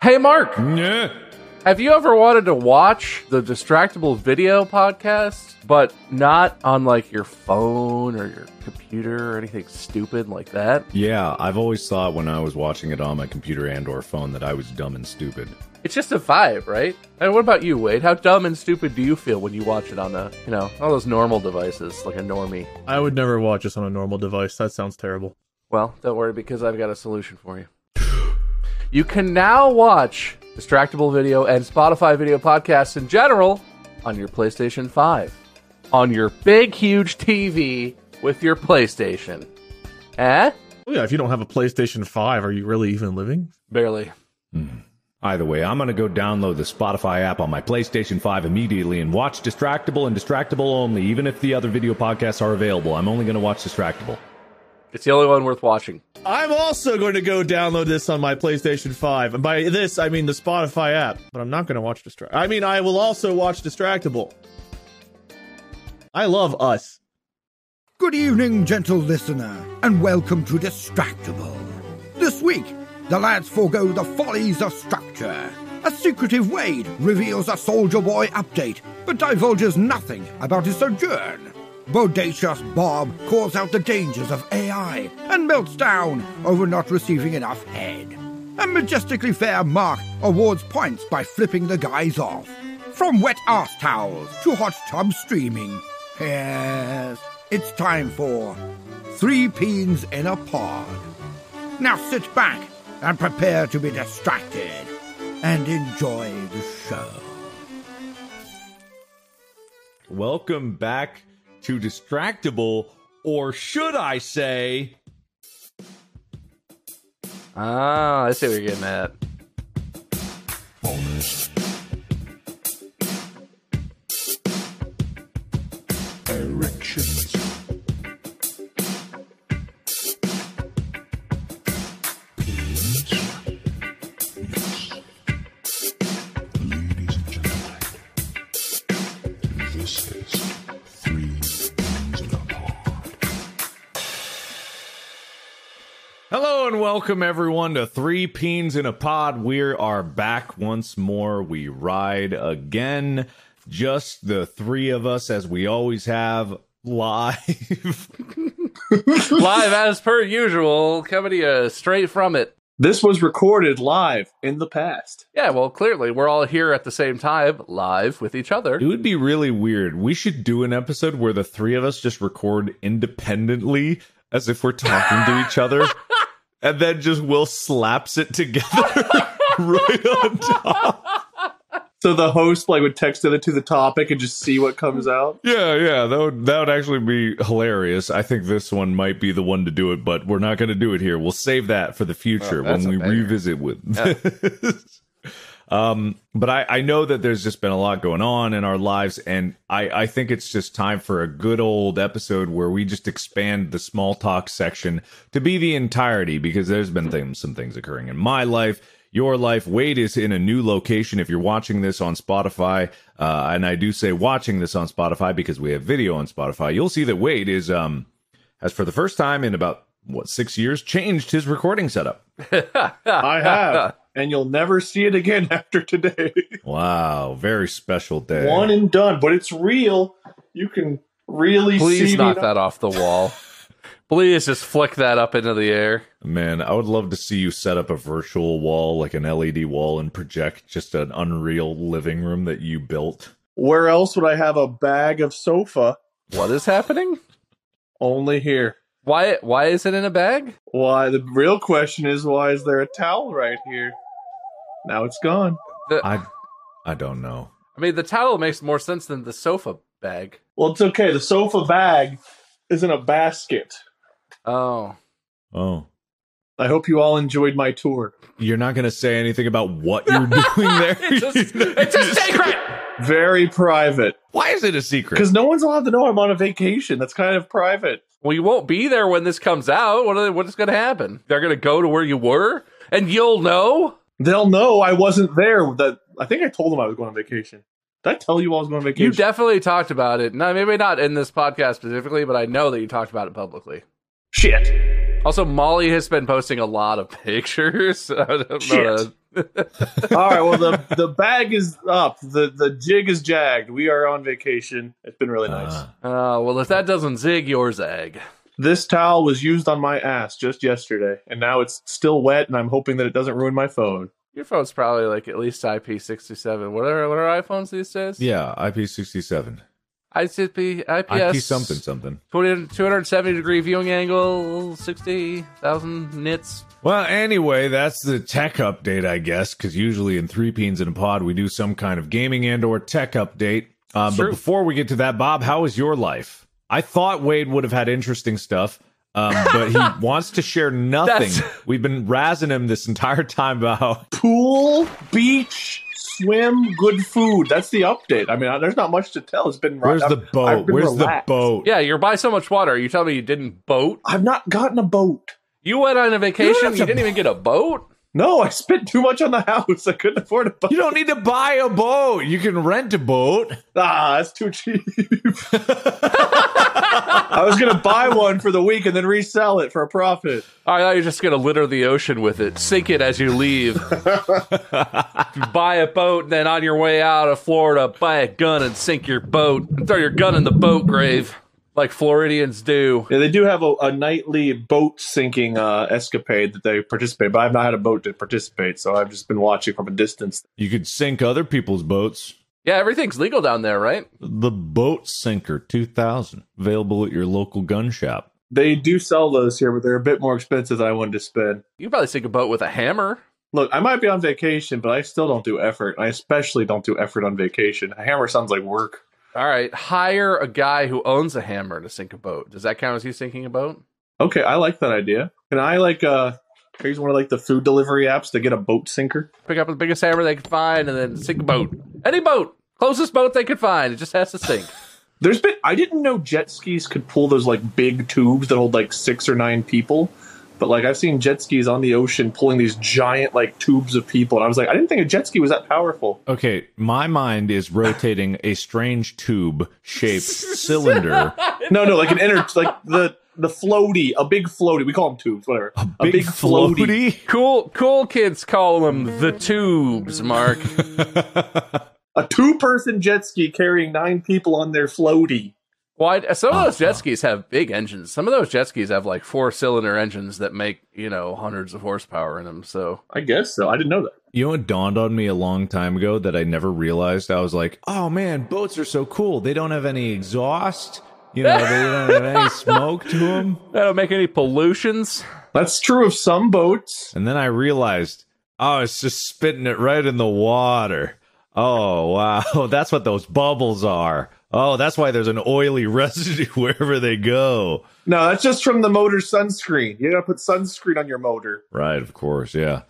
Hey, Mark, Yeah. have you ever wanted to watch the Distractible video podcast, but not on like your phone or your computer or anything stupid like that? Yeah, I've always thought when I was watching it on my computer and or phone that I was dumb and stupid. It's just a vibe, right? And what about you, Wade? How dumb and stupid do you feel when you watch it on a, you know, all those normal devices like a normie? I would never watch this on a normal device. That sounds terrible. Well, don't worry because I've got a solution for you. You can now watch Distractible Video and Spotify video podcasts in general on your PlayStation 5. On your big, huge TV with your PlayStation. Eh? Oh, yeah, if you don't have a PlayStation 5, are you really even living? Barely. Either way, I'm gonna go download the Spotify app on my PlayStation 5 immediately and watch Distractible and Distractible only, even if the other video podcasts are available. I'm only gonna watch Distractible. It's the only one worth watching. I'm also going to go download this on my PlayStation 5. And by this, I mean the Spotify app. But I'm not going to watch Distract. I mean, I will also watch Distractible. I love us. Good evening, gentle listener, and welcome to Distractible. This week, the lads forego the follies of structure. A secretive Wade reveals a Soldier Boy update, but divulges nothing about his sojourn. Bodacious Bob calls out the dangers of AI and melts down over not receiving enough head. And majestically fair Mark awards points by flipping the guys off. From wet ass towels to hot tub streaming. Yes, it's time for Three Peens in a Pod. Now sit back and prepare to be distracted and enjoy the show. Welcome back to Distractible, or should I say, Ah, I see what you're getting at. Erections. Hello and welcome everyone to Three Peens in a Pod. We are back once more. We ride again. Just the three of us as we always have live. Live as per usual, coming to you straight from it. This was recorded live in the past. Yeah, well, clearly we're all here at the same time, live with each other. It would be really weird. We should do an episode where the three of us just record independently as if we're talking to each other. And then just Will slaps it together right on top. So the host like would text it to the topic and just see what comes out. Yeah, yeah, that would that would actually be hilarious. I think this one might be the one to do it, but we're not going to do it here. We'll save that for the future Oh, when we banger. revisit with. this. um, but I I know that there's just been a lot going on in our lives, and I I think it's just time for a good old episode where we just expand the small talk section to be the entirety because there's been things some things occurring in my life. your life. Wade is in a new location. If you're watching this on Spotify, uh, and I do say watching this on Spotify because we have video on Spotify, you'll see that Wade is um has for the first time in about what six years changed his recording setup. I have, and you'll never see it again after today. Wow, very special day. One and done, but it's real. You can really see. Please see knock me. that off the wall. Please just flick that up into the air. Man, I would love to see you set up a virtual wall, like an LED wall, and project just an unreal living room that you built. Where else would I have a bag of sofa? What is happening? Only here. Why? Why is it in a bag? Why? The real question is, why is there a towel right here? Now it's gone. The, I, I don't know. I mean, the towel makes more sense than the sofa bag. Well, it's okay. The sofa bag is in a basket. Oh, Oh, I hope you all enjoyed my tour. you're not going to say anything about what you're doing there. it's a, it's a secret. Very private. Why is it a secret? Because no one's allowed to know I'm on a vacation. That's kind of private. Well, you won't be there when this comes out. What? Are, what is going to happen? They're going to go to where you were, and you'll know. They'll know I wasn't there. That I think I told them I was going on vacation. Did I tell you I was going on vacation? You definitely talked about it. No, maybe not in this podcast specifically, but I know that you talked about it publicly. Shit. Also, Molly has been posting a lot of pictures. Shit. All right. Well, the the bag is up. the The jig is jagged. We are on vacation. It's been really nice. Ah. Uh, well, if that doesn't zig, your zag. This towel was used on my ass just yesterday, and now it's still wet. And I'm hoping that it doesn't ruin my phone. Your phone's probably like at least IP67. What are what are iPhones these days? yeah, IP67. ICP, IPS, IP something something. 20 270 degree viewing angle, 60,000 nits. Well, anyway, that's the tech update, I guess, because usually in Three Peens in a Pod, we do some kind of gaming and or tech update. Um, but before we get to that, Bob, how is your life? I thought Wade would have had interesting stuff, um, but he wants to share nothing. That's- We've been razzing him this entire time about how Pool, beach, swim, good food. That's the update. I mean, there's not much to tell. It's been where's I've- the boat? Where's relaxed. the boat? Yeah, you're by so much water. You tell me you didn't boat. I've not gotten a boat. You went on a vacation. have You, didn't even get a boat. No, I spent too much on the house. I couldn't afford a boat. You don't need to buy a boat. You can rent a boat. Ah, that's too cheap. I was gonna buy one for the week and then resell it for a profit. I thought you're just gonna litter the ocean with it, sink it as you leave. buy a boat, then on your way out of Florida, buy a gun and sink your boat, and throw your gun in the boat grave, like Floridians do. Yeah, they do have a, a nightly boat sinking uh, escapade that they participate, but I've not had a boat to participate, so I've just been watching from a distance. You could sink other people's boats. Yeah, everything's legal down there, right? The Boat Sinker 2000, available at your local gun shop. They do sell those here, but they're a bit more expensive than I wanted to spend. You could probably sink a boat with a hammer. Look, I might be on vacation, but I still don't do effort. I especially don't do effort on vacation. A hammer sounds like work. All right, hire a guy who owns a hammer to sink a boat. Does that count as you sinking a boat? Okay, I like that idea. Can I like uh use one of like the food delivery apps to get a boat sinker? Pick up the biggest hammer they can find and then sink a boat. Any boat. Closest boat they could find. It just has to sink. There's been I didn't know jet skis could pull those like big tubes that hold like six or nine people. But like I've seen jet skis on the ocean pulling these giant like tubes of people, and I was like, I didn't think a jet ski was that powerful. Okay, my mind is rotating a strange tube shaped cylinder. No, no, like an inner like the the floaty, a big floaty. We call them tubes, whatever. A Big, floaty. Cool cool kids call them the tubes, Mark. A two person jet ski carrying nine people on their floaty. Why some of oh, those jet skis have big engines. Some of those jet skis have like four cylinder engines that make, you know, hundreds of horsepower in them. So I guess so. I didn't know that. You know what dawned on me a long time ago that I never realized? I was like, oh man, boats are so cool. They don't have any exhaust. You know, they don't have any smoke to them. they don't make any pollutions. That's true of some boats. And then I realized, oh, it's just spitting it right in the water. Oh, wow. That's what those bubbles are. Oh, that's why there's an oily residue wherever they go. No, that's just from the motor sunscreen. You gotta put sunscreen on your motor. Right, of course, yeah.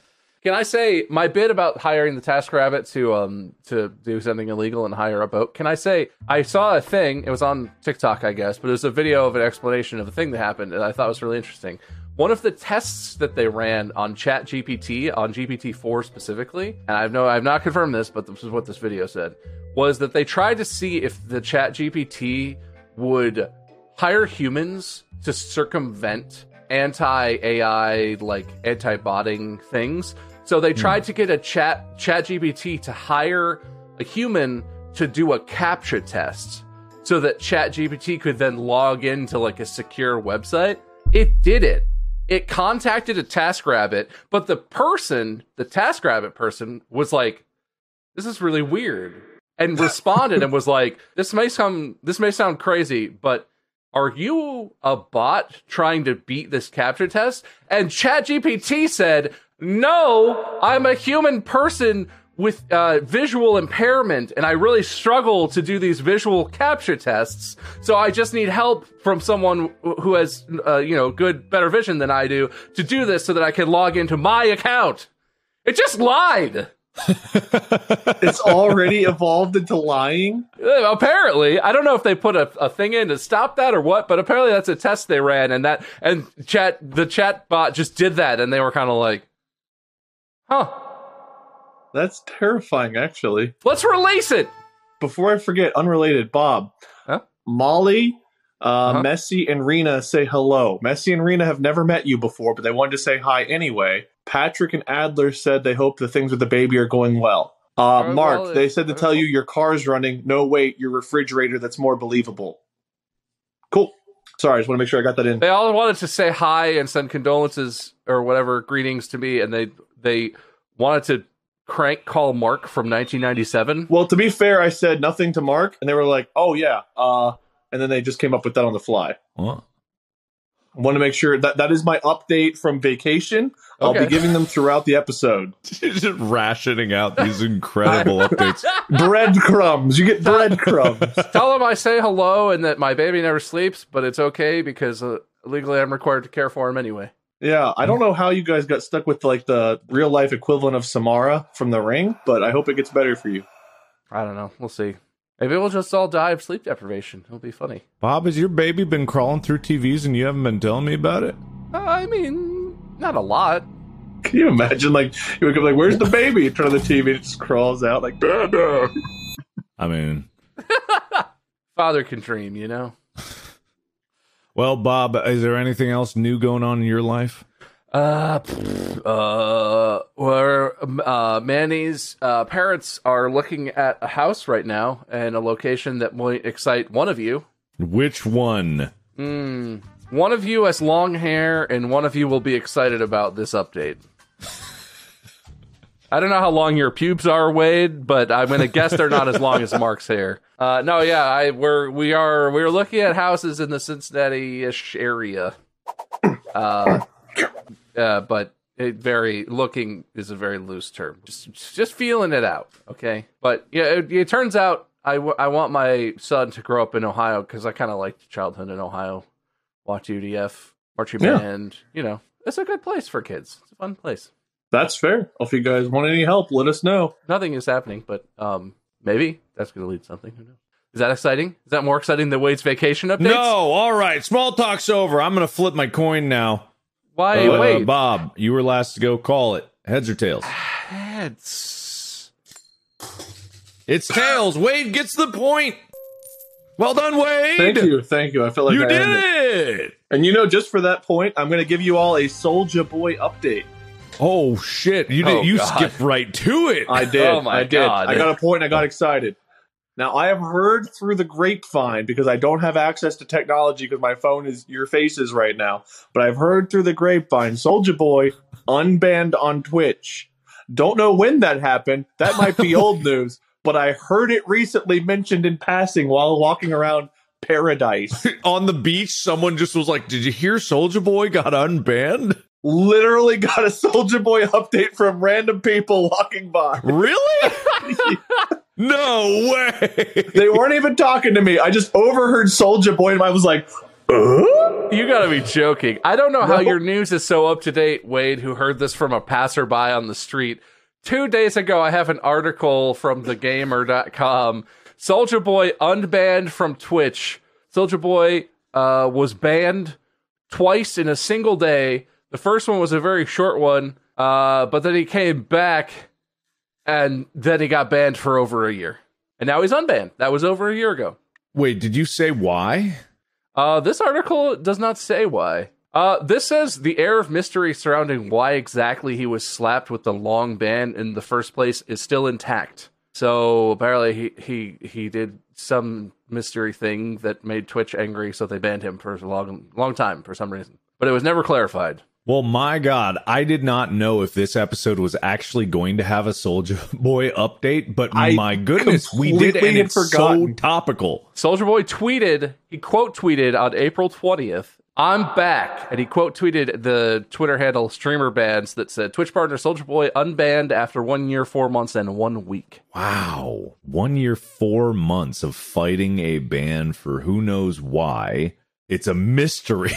Can I say my bit about hiring the TaskRabbit to um to do something illegal and hire a boat? Can I say I saw a thing? It was on TikTok, I guess, but it was a video of an explanation of a thing that happened, and I thought was really interesting. One of the tests that they ran on ChatGPT, on GPT-4 specifically, and I've no, I've not confirmed this, but this is what this video said, was that they tried to see if the ChatGPT would hire humans to circumvent anti-AI, like anti-botting things. So they hmm. tried to get a chat ChatGPT to hire a human to do a captcha test so that ChatGPT could then log into like a secure website. It did it. It contacted a TaskRabbit, but the person, the TaskRabbit person, was like, "This is really weird," and responded and was like, "This may sound this may sound crazy, but are you a bot trying to beat this captcha test?" And ChatGPT said, "No, I'm a human person with uh, visual impairment, and I really struggle to do these visual captcha tests. So I just need help from someone who has, uh, you know, good, better vision than I do to do this, so that I can log into my account. It just lied. It's already evolved into lying. Uh, Apparently, I don't know if they put a, a thing in to stop that or what, but apparently that's a test they ran, and that and chat the chat bot just did that, and they were kind of like, "Huh, That's terrifying, actually. let's release it." Before I forget, unrelated, Bob, Huh? Molly, uh, Uh-huh. Messi, and Rena say hello. Messi and Rena have never met you before, but they wanted to say hi anyway. Patrick and Adler said they hope the things with the baby are going well. Uh, Mark, well, they said to tell you your car's running. No, wait, your refrigerator. That's more believable. Cool. Sorry, I just want to make sure I got that in. They all wanted to say hi and send condolences or whatever greetings to me, and they they wanted to crank call Mark from 1997. Well, to be fair, I said nothing to Mark, and they were like, "Oh yeah," uh, and then they just came up with that on the fly. What? I want to make sure that that is my update from vacation. I'll Okay. be giving them throughout the episode. just rationing out these incredible updates. breadcrumbs. You get breadcrumbs. Tell them I say hello and that my baby never sleeps, but it's okay because uh, legally I'm required to care for him anyway. Yeah, I don't know how you guys got stuck with like the real life equivalent of Samara from The Ring, but I hope it gets better for you. I don't know. We'll see. Maybe we'll just all die of sleep deprivation. It'll be funny. Bob, has your baby been crawling through TVs and you haven't been telling me about it? Uh, I mean, not a lot. Can you imagine? Like you wake up like, "Where's the baby?" You turn on the TV, it just crawls out like, "Dada." I mean, Father can dream, you know. well, Bob, is there anything else new going on in your life? Uh, uh, where uh, Manny's uh, parents are looking at a house right now and a location that might excite one of you. Which one? Hmm. One of you has long hair, and one of you will be excited about this update. I don't know how long your pubes are, Wade, but I'm gonna guess they're not as long as Mark's hair. Uh, no, yeah, I we're we are we're looking at houses in the Cincinnati-ish area. Uh, uh, but it very looking is a very loose term. Just just feeling it out, okay. But yeah, it, it turns out I, w- I want my son to grow up in Ohio because I kind of liked childhood in Ohio. Watch UDF, marching Yeah. band. You know, it's a good place for kids. It's a fun place. That's fair. If you guys want any help, let us know. Nothing is happening, but um, maybe that's going to lead to something. Who knows? Is that exciting? Is that more exciting than Wade's vacation updates? No, all right. Small talk's over. I'm going to flip my coin now. Why Uh, wait? Bob, you were last to go. Call it. Heads or tails? Heads. It's tails. Wade gets the point. Well done, Wade. Thank you, thank you. I felt like You I did it. it. And you know, just for that point, I'm going to give you all a Soldier Boy update. Oh shit! You did. Oh, you God. skipped right to it. I did. Oh my I did. God. I got a point. I got excited. Now I have heard through the grapevine because I don't have access to technology because my phone is your faces right now. But I've heard through the grapevine, Soldier Boy unbanned on Twitch. Don't know when that happened. That might be old news, but I heard it recently mentioned in passing while walking around Paradise. on the beach, someone just was like, "Did you hear Soldier Boy got unbanned?" Literally got a Soldier Boy update from random people walking by. Really? no way. They weren't even talking to me. I just overheard Soldier Boy and I was like, uh? You gotta be joking. I don't know how No. your news is so up to date, Wade, who heard this from a passerby on the street. Two days ago, I have an article from thegamer.com. Soldier Boy unbanned from Twitch. Soldier Boy uh, was banned twice in a single day. The first one was a very short one, uh, but then he came back, and then he got banned for over a year, and now he's unbanned. That was over a year ago. Wait, did you say why? Uh, this article does not say why. Uh, this says the air of mystery surrounding why exactly he was slapped with the long ban in the first place is still intact. So apparently he he he did some mystery thing that made Twitch angry, so they banned him for a long long time for some reason. But it was never clarified. Well, my God, I did not know if this episode was actually going to have a Soldier Boy update, but I my goodness, we did, and it's so forgotten. topical. Soldier Boy tweeted, he quote tweeted on April 20th, I'm back. And he quote tweeted the Twitter handle streamer bans that said Twitch partner Soldier Boy unbanned after one year, four months, and one week. Wow, one year, four months of fighting a ban for who knows why. It's a mystery.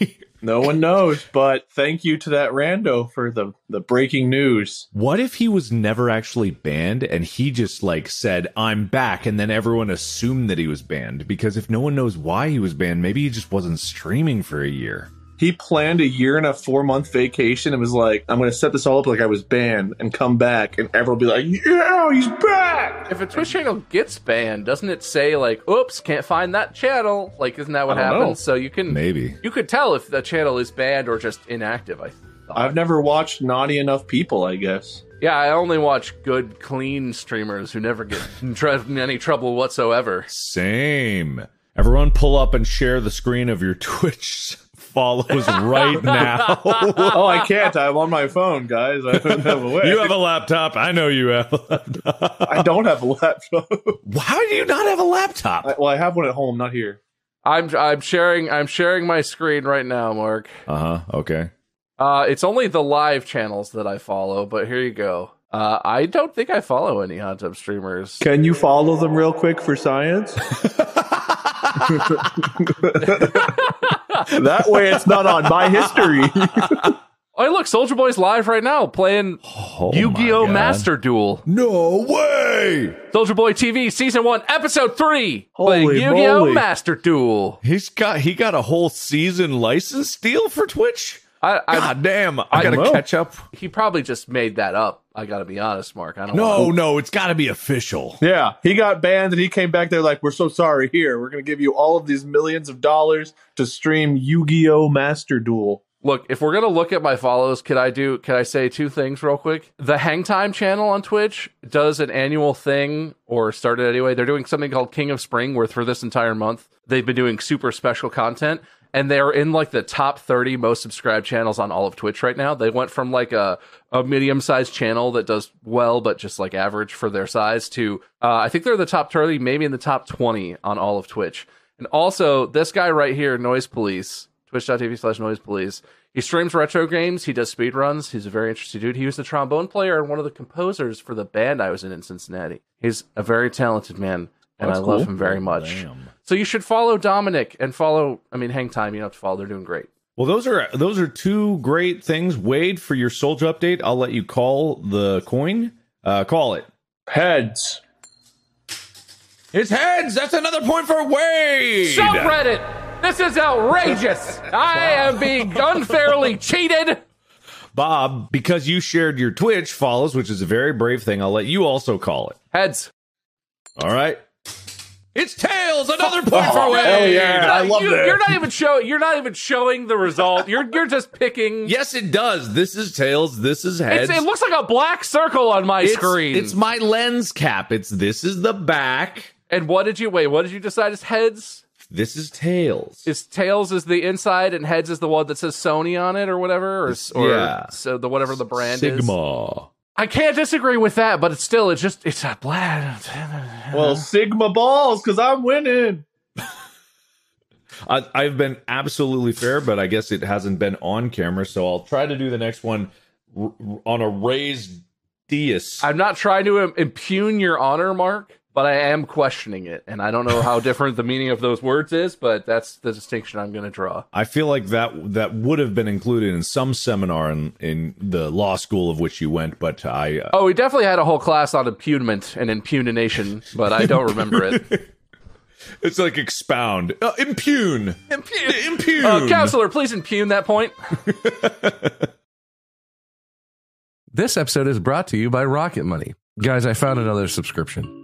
No one knows, but thank you to that rando for the, the breaking news. What if he was never actually banned and he just like said, I'm back, and then everyone assumed that he was banned? Because if no one knows why he was banned, maybe he just wasn't streaming for a year. He planned a year and a four month vacation and was like, I'm going to set this all up like I was banned and come back, and everyone will be like, yeah, he's back. If a Twitch channel gets banned, doesn't it say like, "Oops, can't find that channel"? Like, isn't that what happens? know. So you can Maybe. you could tell if the channel is banned or just inactive. I thought. I've never watched Naughty Enough People, I guess. yeah, I only watch good, clean streamers who never get in tr- in any trouble whatsoever. Same. Everyone pull up and share the screen of your Twitch follows right now. oh, I can't. I'm on my phone, guys. I don't have a way. you have a laptop. I know you have a laptop. I don't have a laptop. How do you not have a laptop? I, well, I have one at home, not here. I'm I'm sharing I'm sharing my screen right now, Mark. Uh huh. Okay. Uh, it's only the live channels that I follow, but here you go. Uh, I don't think I follow any hot tub streamers. Can you follow them real quick for science? that way it's not on my history. Oh, look, Soldier Boy's live right now playing Oh Yu-Gi-Oh! Master Duel. No way. Soldier Boy TV Season 1, Episode 3. playing Holy Yu-Gi-Oh! moly. Master Duel. He's got he got a whole season license deal for Twitch. I, I, God damn! I, I gotta know. catch up. he probably just made that up. I gotta be honest, Mark. I don't No, know. no, it's got to be official. yeah, he got banned and he came back there like, we're so sorry. Here, we're going to give you all of these millions of dollars to stream Yu Gi Oh! Master Duel. Look, if we're gonna look at my follows, could I do? Can I say two things real quick? The Hang Time channel on Twitch does an annual thing, or started anyway. They're doing something called King of Spring, where for this entire month they've been doing super special content, and they're in like the top thirty most subscribed channels on all of Twitch right now. They went from like a a medium sized channel that does well, but just like average for their size, to uh, I think they're the top thirty, maybe in the top twenty on all of Twitch. And also, this guy right here, Noise Police, twitch.tv slash noise police. He streams retro games. He does speed runs. He's a very interesting dude. He was the trombone player and one of the composers for the band I was in in Cincinnati. He's a very talented man, and I That's love him very much. Damn. So you should follow Dominic and follow. I mean, Hang Time. You don't have to follow. They're doing great. Well, those are those are two great things. Wade, for your Soldier update, I'll let you call the coin. Uh, call it. Heads. It's heads. That's another point for Wade. Subreddit. This is outrageous. I am being unfairly cheated. Bob, because you shared your Twitch follows, which is a very brave thing, I'll let you also call it. Heads. All right. It's tails. Another point for Wade. hell yeah. I love you, that. You're not even showing. You're not even showing the result. You're you're just picking. Yes, it does. This is tails. This is heads. It's, it looks like a black circle on my It's- screen. It's my lens cap. It's this is the back. and what did you wait? What did you decide is heads? This is tails. Is tails is the inside and heads is the one that says Sony on it or whatever, or, or yeah. so the whatever the brand is. Sigma. I can't disagree with that, but it's still it's just it's a black. Well, Sigma balls, because I'm winning. I, I've been absolutely fair, but I guess it hasn't been on camera, so I'll try to do the next one r- r- on a raised dais. I'm not trying to im- impugn your honor, Mark, but I am questioning it, and I don't know how different the meaning of those words is, but that's the distinction I'm going to draw. I feel like that that would have been included in some seminar in, in the law school of which you went, but I uh, Oh, we definitely had a whole class on impugnment and impugnation, but I don't remember it. It's like expound, uh, impugn, Impugn. impugn. Uh, counselor, please impugn that point. this episode is brought to you by Rocket Money. Guys, I found another subscription.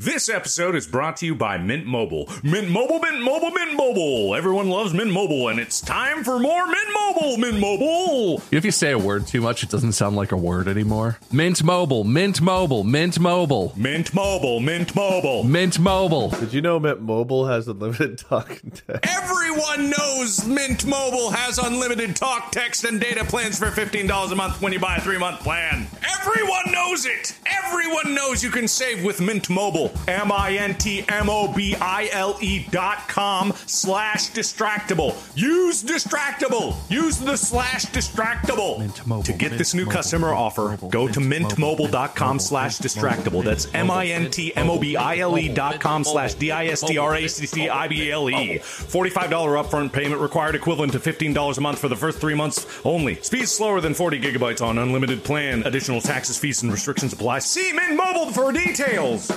This episode is brought to you by Mint Mobile. Mint Mobile, Mint Mobile, Mint Mobile. Everyone loves Mint Mobile, and it's time for more Mint Mobile, Mint Mobile. If you say a word too much, it doesn't sound like a word anymore. Mint Mobile, Mint Mobile, Mint Mobile, Mint Mobile, Mint Mobile. Mint Mobile. Did you know Mint Mobile has unlimited talk and text? Everyone knows Mint Mobile has unlimited talk, text, and data plans for $15 a month when you buy a three month plan. Everyone knows it. Everyone knows you can save with Mint Mobile. M I N T M O B I L E dot com slash distractible. Use distractible. Use the slash distractible. Mint Mobile, to get Mint this new Mobile, customer offer, Mobile, go to Mint mintmobile.com Mobile, slash distractible. That's M I N T M O B I L E dot com slash D I S T R A C C I B L E. $45 upfront payment required equivalent to $15 a month for the first three months only. Speed slower than 40 gigabytes on unlimited plan. Additional taxes, fees, and restrictions apply. See Mint Mobile for details.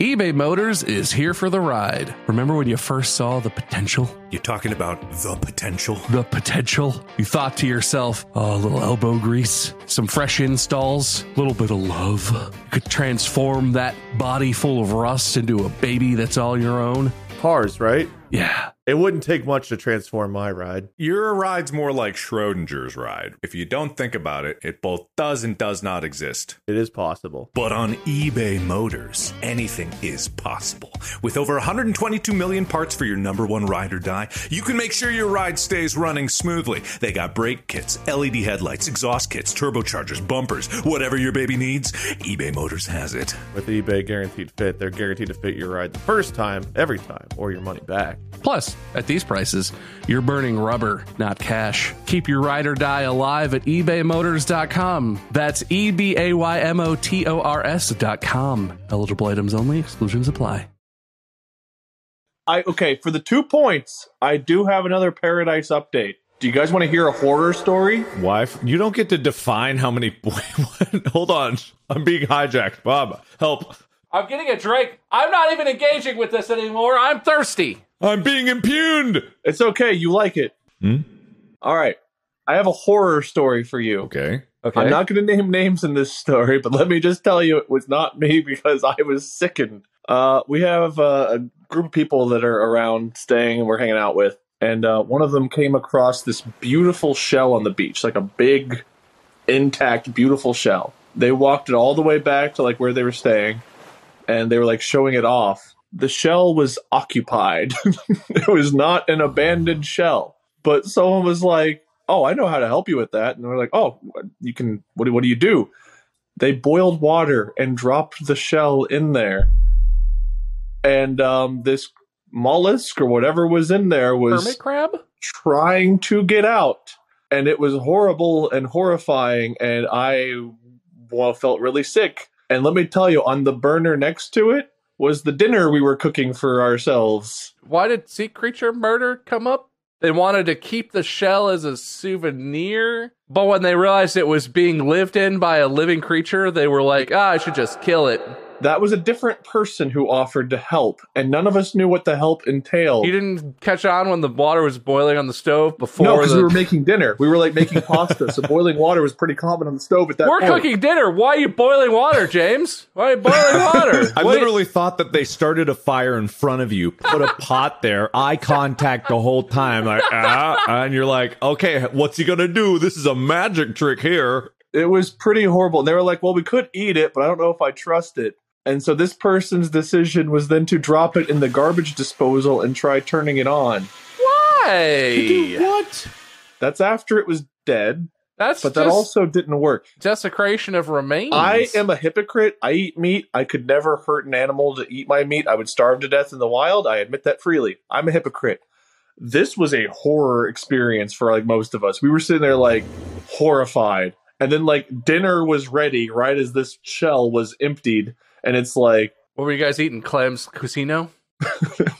eBay Motors is here for the ride. Remember when you first saw the potential? You're talking about the potential. The potential? You thought to yourself, oh, a little elbow grease, some fresh installs, a little bit of love. You could transform that body full of rust into a baby that's all your own. Cars, right? Yeah. It wouldn't take much to transform my ride. Your ride's more like Schrodinger's ride. If you don't think about it, it both does and does not exist. It is possible. But on eBay Motors, anything is possible. With over 122 million parts for your number one ride or die, you can make sure your ride stays running smoothly. They got brake kits, LED headlights, exhaust kits, turbochargers, bumpers, whatever your baby needs, eBay Motors has it. With eBay Guaranteed Fit, they're guaranteed to fit your ride the first time, every time, or your money back. Plus, at these prices, you're burning rubber, not cash. Keep your ride or die alive at ebaymotors.com. That's E B A Y M O T O R S.com. Eligible items only, exclusions apply. I okay for the two points. I do have another Paradise update. Do you guys want to hear a horror story? Why? You don't get to define how many. Hold on, I'm being hijacked. Bob, help! I'm getting a drink. I'm not even engaging with this anymore. I'm thirsty. I'm being impugned. It's okay. You like it. Hmm? All right. I have a horror story for you. Okay. Okay. I'm not going to name names in this story, but let me just tell you, it was not me because I was sickened. Uh, we have uh, a group of people that are around staying and we're hanging out with, and uh, one of them came across this beautiful shell on the beach, like a big, intact, beautiful shell. They walked it all the way back to like where they were staying, and they were like showing it off. The shell was occupied. it was not an abandoned shell, but someone was like, "Oh, I know how to help you with that," and we're like, "Oh, you can. What do, what do you do?" They boiled water and dropped the shell in there, and um, this mollusk or whatever was in there was Hermit crab? trying to get out and it was horrible and horrifying and i well, felt really sick and let me tell you on the burner next to it was the dinner we were cooking for ourselves Why did sea creature murder come up? They wanted to keep the shell as a souvenir, but when they realized it was being lived in by a living creature, they were like, ah, I should just kill it. That was a different person who offered to help, and none of us knew what the help entailed. You didn't catch on when the water was boiling on the stove before no, because the... we were making dinner. We were like making pasta, so boiling water was pretty common on the stove at that We're point. cooking dinner. Why are you boiling water, James? Why are you boiling water? I Wait- literally thought that they started a fire in front of you, put a pot there, eye contact the whole time, like ah, and you're like, okay, what's he gonna do? This is a magic trick here. It was pretty horrible. And they were like, "Well, we could eat it, but I don't know if I trust it." And so this person's decision was then to drop it in the garbage disposal and try turning it on. Why? What? That's after it was dead, That's but that also didn't work. desecration of remains. I am a hypocrite. I eat meat. I could never hurt an animal to eat my meat. I would starve to death in the wild. I admit that freely. I'm a hypocrite. This was a horror experience for like most of us. We were sitting there like horrified. And then like dinner was ready right as this shell was emptied and it's like What were you guys eating? Clams Casino?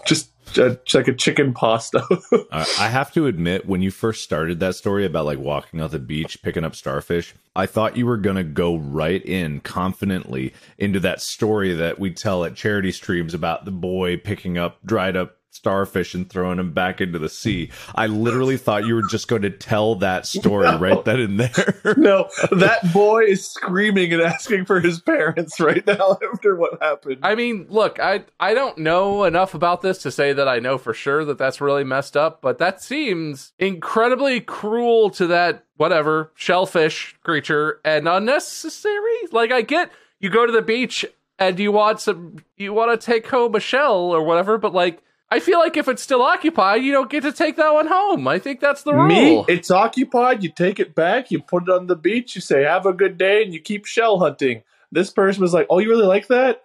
just uh, like a chicken pasta. Uh, I have to admit, when you first started that story about like walking off the beach, picking up starfish, I thought you were gonna go right in confidently into that story that we tell at charity streams about the boy picking up dried up starfish and throwing them back into the sea. I literally thought you were just going to tell that story No. right then and there. no, that boy is screaming and asking for his parents right now after what happened. I mean, look, I I don't know enough about this to say that I know for sure that that's really messed up, but that seems incredibly cruel to that whatever shellfish creature and unnecessary. Like I get you go to the beach and you want some you want to take home a shell or whatever, but like I feel like if it's still occupied, you don't get to take that one home. I think that's the rule. Me, it's occupied. You take it back. You put it on the beach. You say, "Have a good day," and you keep shell hunting. This person was like, "Oh, you really like that?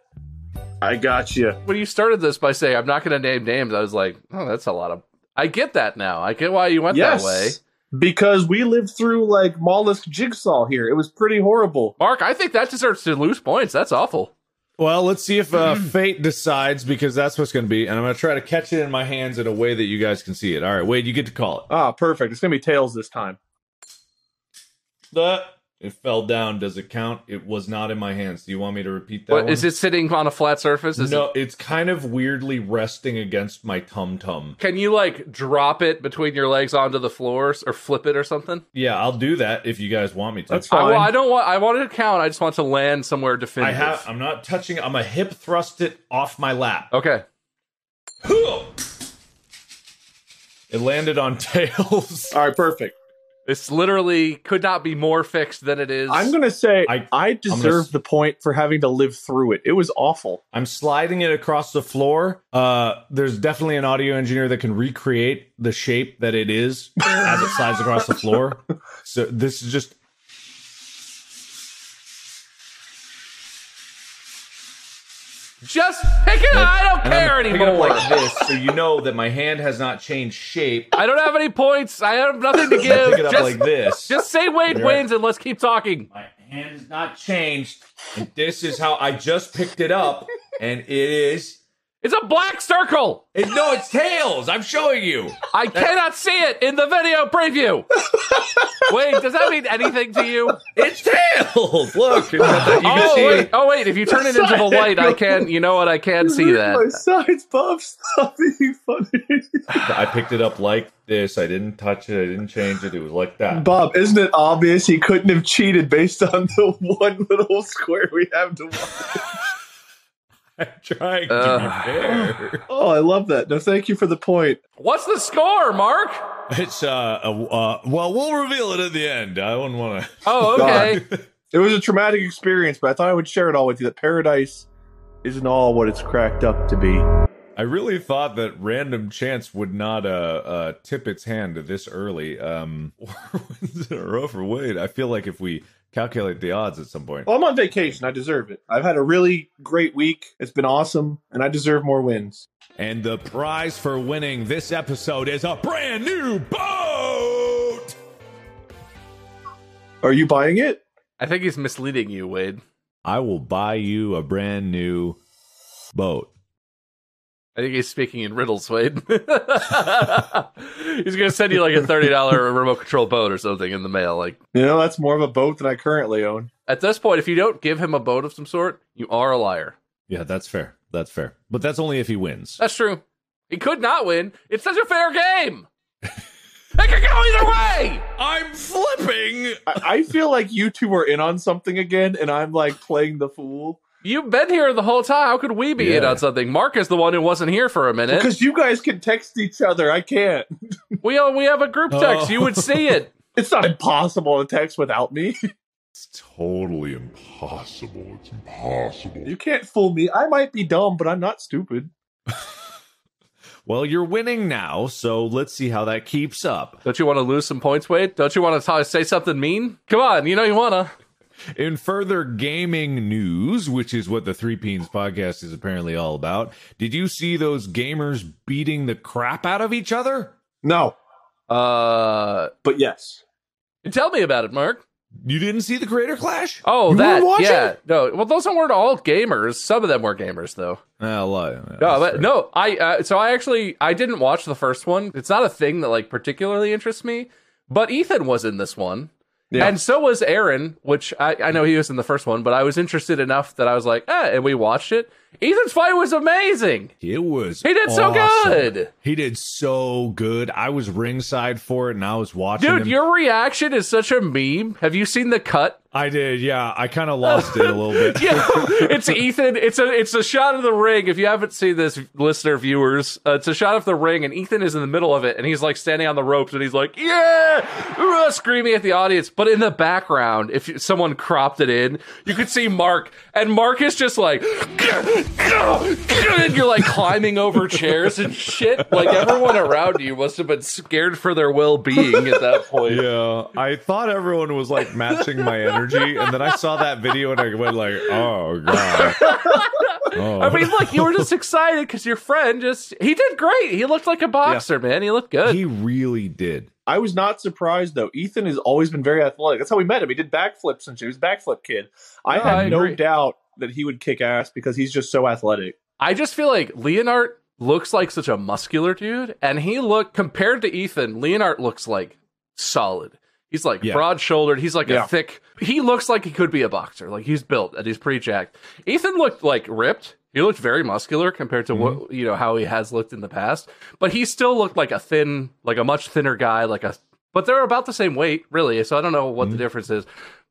I got you." when you started this by saying I'm not going to name names, I was like, oh, that's a lot of. I get that now. I get why you went Yes, that way. because we lived through like mollusk jigsaw here. It was pretty horrible. Mark, I think that deserves to lose points. That's awful. Well, let's see if uh, fate decides because that's what's going to be, and I'm going to try to catch it in my hands in a way that you guys can see it. All right, Wade, you get to call it. Ah, perfect. It's gonna be tails this time. The it fell down. Does it count? It was not in my hands. Do you want me to repeat that? What, one? is it sitting on a flat surface? Is no, it, it's kind of weirdly resting against my tum tum. can you like drop it between your legs onto the floors or flip it or something? Yeah, I'll do that if you guys want me to. That's I, fine. well, I don't want. I want it to count. I just want to land somewhere I definitive. have. I'm not touching. I'm a hip thrust it off my lap. Okay. It landed on tails. All right, perfect. This literally could not be more fixed than it is. I'm gonna say I- I, gonna deserve s- the point for having to live through it. It was awful. I'm sliding it across the floor. Uh, there's definitely an audio engineer that can recreate the shape that it is as it slides across the floor. So this is just just pick it. Up. I don't and I'm care picking anymore. up like this, so you know that my hand has not changed shape. I don't have any points. I have nothing to give. pick it up just, like this. just say Wade Right. wins and let's keep talking. My hand has not changed, and this is how I just picked it up, and it is. It's a black circle. It, no, it's tails. I'm showing you. I cannot see it in the video preview. Wait, does that mean anything to you? It's tails. Look, you can oh see wait, it. oh wait. If you turn it into the light, I can. You know what? I can see My that. sides, Bob. Stop being funny. I picked it up like this. I didn't touch it. I didn't change it. It was like that. Bob, isn't it obvious he couldn't have cheated based on the one little square we have to watch? I'm trying to Ugh. be fair. Oh, I love that. No, thank you for the point. What's the score, Mark? It's uh, uh, uh well, we'll reveal it at the end. I wouldn't want to. Oh, okay. It was a traumatic experience, but I thought I would share it all with you that paradise isn't all what it's cracked up to be. I really thought that random chance would not uh, uh tip its hand this early. Um, four wins in a row for Wade. I feel like if we calculate the odds at some point, Well, I'm on vacation. I deserve it. I've had a really great week. It's been awesome, and I deserve more wins. and the prize for winning this episode is a brand new boat. Are you buying it? I think he's misleading you, Wade. I will buy you a brand new boat. I think he's speaking in riddles, Wade. he's gonna send you like a thirty dollar remote control boat or something in the mail. Like You know, that's more of a boat than I currently own. at this point, if you don't give him a boat of some sort, you are a liar. Yeah, that's fair. That's fair. But that's only if he wins. That's true. He could not win. It's such a fair game. it could go either way. I'm flipping. I, I feel like you two are in on something again, and I'm like playing the fool You've been here the whole time. How could we be in on something? Mark is the one who wasn't here for a minute. because you guys can text each other. I can't. we all, we have a group text. You would see it. It's not impossible to text without me. It's totally Impossible. It's impossible. You can't fool me. I might be dumb, but I'm not stupid. Well, you're winning now, so let's see how that keeps up. Don't you want to lose some points, Wade? Don't you want to t- say something mean? Come on, you know you wanna. In further gaming news, which is what the Three Peens podcast is apparently all about, did you see those gamers beating the crap out of each other? No, Uh, but yes. tell me about it, Mark. You didn't see the Creator Clash? Oh, You that weren't yeah. No, well, those weren't all gamers. Some of them were gamers, though. Uh, lie. No, but no, I uh, so I actually I didn't watch the first one. It's not a thing that like particularly interests me. But Ethan was in this one, Yeah. and so was Aaron, which I, I know he was in the first one, but I was interested enough that I was like, eh, and we watched it. Ethan's fight was amazing. It was. He did so good. He did so good. I was ringside for it, and I was watching. Dude, him. your reaction is such a meme. Have you seen the cut? I did, yeah. I kind of lost it a little bit. Yeah, it's Ethan. It's a it's a shot of the ring. If you haven't seen this, listener viewers, uh, it's a shot of the ring, and Ethan is in the middle of it, and he's like standing on the ropes, and he's like, "Yeah!" uh, screaming at the audience. But in the background, if someone cropped it in, you could see Mark, and Mark is just like, and you're like climbing over chairs and shit. Like everyone around you must have been scared for their well being at that point. Yeah, I thought everyone was like matching my energy, and then I saw that video and I went like, "Oh god." Oh. I mean, look, you were just excited because your friend just—he did great. He looked like a boxer, man. He looked good. he really did. I was not surprised though. Ethan has always been very athletic. That's how we met him. He did backflips and shit. He was a backflip kid. I No, had I no doubt that he would kick ass because he's just so athletic. I just feel like Leonard looks like such a muscular dude, and he looked compared to Ethan. Leonard looks like solid. He's like Yeah. broad shouldered. He's like Yeah. a thick. He looks like he could be a boxer. Like he's built and he's pretty jacked. Ethan looked like ripped. He looked very muscular compared to what mm-hmm. you know how he has looked in the past. But he still looked like a thin, like a much thinner guy. Like a, but they're about the same weight, really. So I don't know what the mm-hmm. difference is.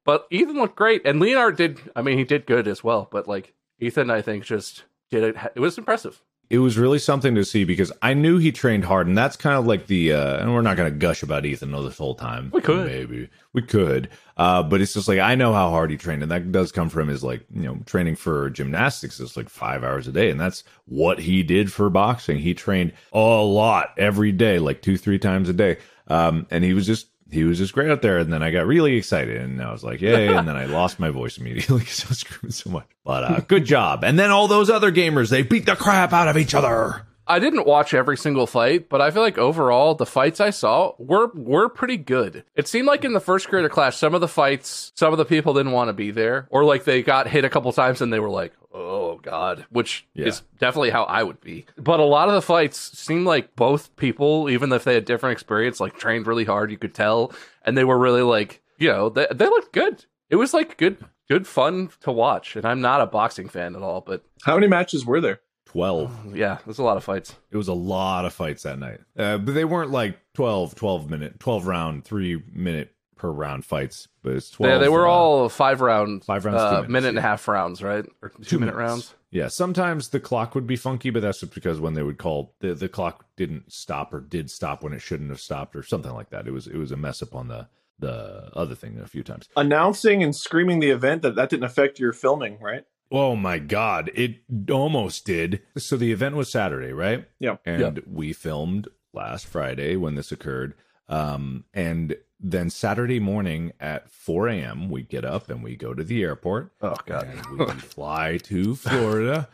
But Ethan looked great, and Leonard did. I mean, he did good as well. But like Ethan, I think just did it. It was impressive. It was really something to see because I knew he trained hard, and that's kind of like the. Uh, and we're not going to gush about Ethan this whole time. We could. maybe we could, uh, but it's just like I know how hard he trained, and that does come from his like you know training for gymnastics is like five hours a day, and that's what he did for boxing. He trained a lot every day, like two three times a day, um, and he was just he was just great out there. And then I got really excited, and I was like, yay! and then I lost my voice immediately because I was screaming so much. But uh, good job. And then all those other gamers, they beat the crap out of each other. I didn't watch every single fight, but I feel like overall the fights I saw were were pretty good. It seemed like in the first creator clash, some of the fights, some of the people didn't want to be there, or like they got hit a couple times and they were like, "Oh God," which Yeah. is definitely how I would be. But a lot of the fights seemed like both people, even if they had different experience, like trained really hard. You could tell, and they were really like, you know, they they looked good. It was like good, good fun to watch. And I'm not a boxing fan at all, but How many matches were there? 12. yeah, there's a lot of fights. It was a lot of fights that night. Uh, but they weren't like 12, 12 minute, 12 round, three minute per round fights. But it's 12. Yeah, they were uh, all five round, Five rounds, two uh, minutes, minute and a half rounds, right? Or two, minute minutes. rounds. Yeah, sometimes the clock would be funky, but that's just because when they would call the the clock didn't stop or did stop when it shouldn't have stopped or something like that. It was it was a mess up on the the other thing a few times. Announcing and screaming the event that that didn't affect your filming, right? Oh my god, it almost did. So the event was Saturday, right? Yeah. And we filmed last Friday when this occurred. Um, and then Saturday morning at 4 a.m., we get up and we go to the airport. Oh god. And we fly to Florida.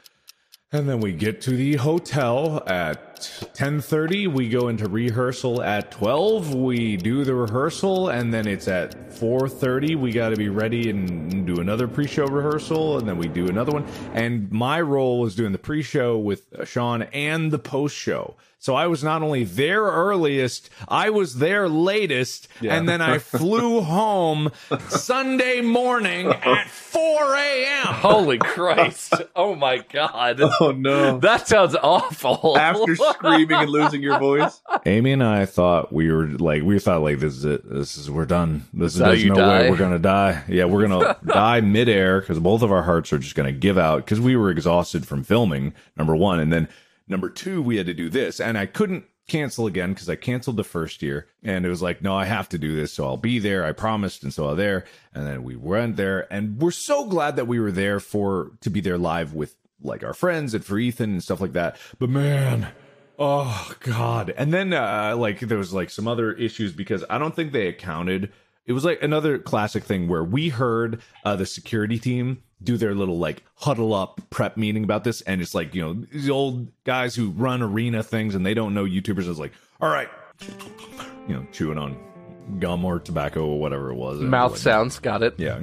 And then we get to the hotel at 10:30 we go into rehearsal at 12 we do the rehearsal and then it's at 4:30 we got to be ready and do another pre-show rehearsal and then we do another one and my role was doing the pre-show with Sean and the post-show so I was not only there earliest, I was there latest, and then I flew home Sunday morning at 4 a.m. Holy Christ! Oh my God! Oh no! That sounds awful. After screaming and losing your voice, Amy and I thought we were like we thought like this is it. This is we're done. This is there's no die? way we're gonna die. Yeah, we're gonna die midair because both of our hearts are just gonna give out because we were exhausted from filming. Number one, and then number two, we had to do this, and I couldn't cancel again because I canceled the first year, and it was like, no, I have to do this, so I'll be there. I promised, and so I there, and then we went there, and we're so glad that we were there for to be there live with like our friends and for Ethan and stuff like that. But man. Oh God! And then uh, like there was like some other issues because I don't think they accounted. It was like another classic thing where we heard uh, the security team do their little like huddle up prep meeting about this, and it's like you know the old guys who run arena things and they don't know YouTubers. Is like, all right, you know, chewing on gum or tobacco or whatever it was. Mouth Like, sounds. Got it. yeah.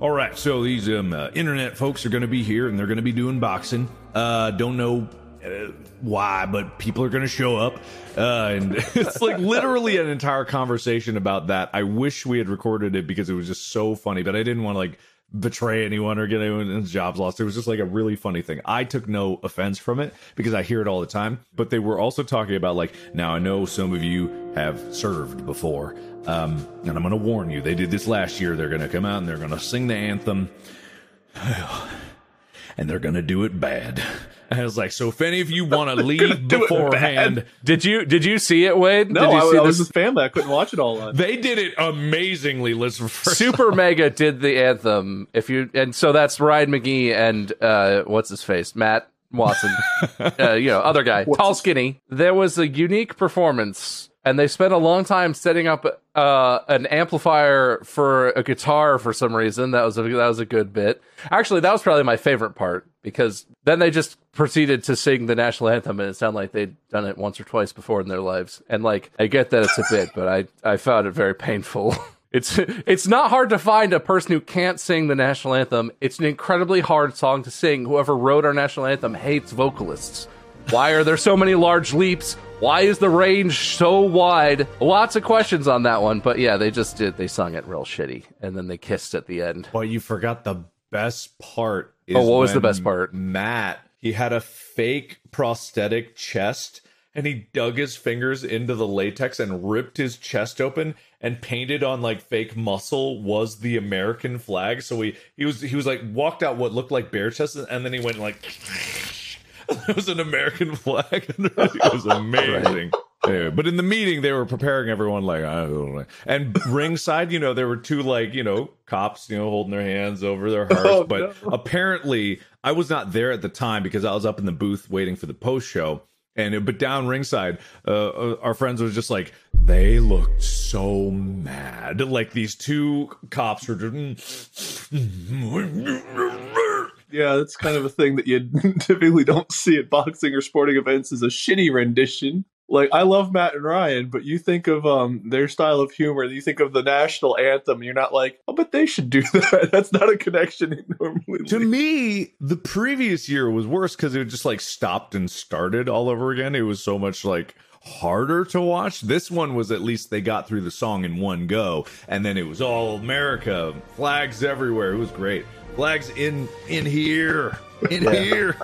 All right. So these um, uh, internet folks are going to be here and they're going to be doing boxing. Uh, don't know uh, why, but people are going to show up. Uh, and it's like literally an entire conversation about that. I wish we had recorded it because it was just so funny, but I didn't want to like betray anyone or get anyone's jobs lost. It was just like a really funny thing. I took no offense from it because I hear it all the time. But they were also talking about like, now I know some of you have served before. Um, and I'm going to warn you, they did this last year. They're going to come out and they're going to sing the anthem and they're going to do it bad. And I was like, so if any of you want to leave beforehand, Did you did you see it, Wade? no, did you I, see I was this? with family. I couldn't watch it all on. they did it amazingly. Let's Super Mega did the anthem. If you and so that's Ryan Magee and uh, what's his face, Matt Watson, uh, you know, other guy, tall, skinny. There was a unique performance, and they spent a long time setting up uh, an amplifier for a guitar for some reason. That was a, that was a good bit. Actually, that was probably my favorite part because then they just proceeded to sing the national anthem, and it sounded like they'd done it once or twice before in their lives. And like, I get that it's a bit, but I I found it very painful. It's it's not hard to find a person who can't sing the national anthem. It's an incredibly hard song to sing. Whoever wrote our national anthem hates vocalists. Why are there so many large leaps? Why is the range so wide? Lots of questions on that one, but yeah, they just did. They sung it real shitty, and then they kissed at the end. But you forgot the best part. Oh, is Oh, what was the best part? Matt, he had a fake prosthetic chest and he dug his fingers into the latex and ripped his chest open and painted on like fake muscle was the American flag. So he he was he was like walked out what looked like bare chest and then he went like it was an American flag. it was amazing. Anyway, but in the meeting, they were preparing everyone like, I don't know. and ringside, you know, there were two like, you know, cops, you know, holding their hands over their hearts. Oh, but no. apparently, I was not there at the time because I was up in the booth waiting for the post show. And it, but down ringside, uh, uh, our friends was just like, they looked so mad. Like these two cops were just. Mm, mm, mm, Yeah, that's kind of a thing that you typically don't see at boxing or sporting events is a shitty rendition. Like I love Matt and Ryan, but you think of um their style of humor, you think of the national anthem, and you're not like, oh, but they should do that. That's not a connection normally. To me, the previous year was worse because it just like stopped and started all over again. It was so much like harder to watch. This one was at least they got through the song in one go, and then it was all America, flags everywhere. It was great. Flags in in here, in here.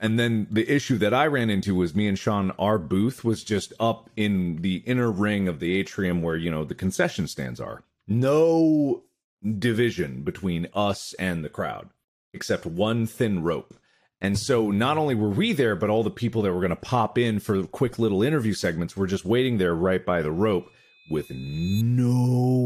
And then the issue that I ran into was me and Sean, our booth was just up in the inner ring of the atrium where, you know, the concession stands are. No division between us and the crowd, except one thin rope. And so not only were we there, but all the people that were going to pop in for quick little interview segments were just waiting there right by the rope with no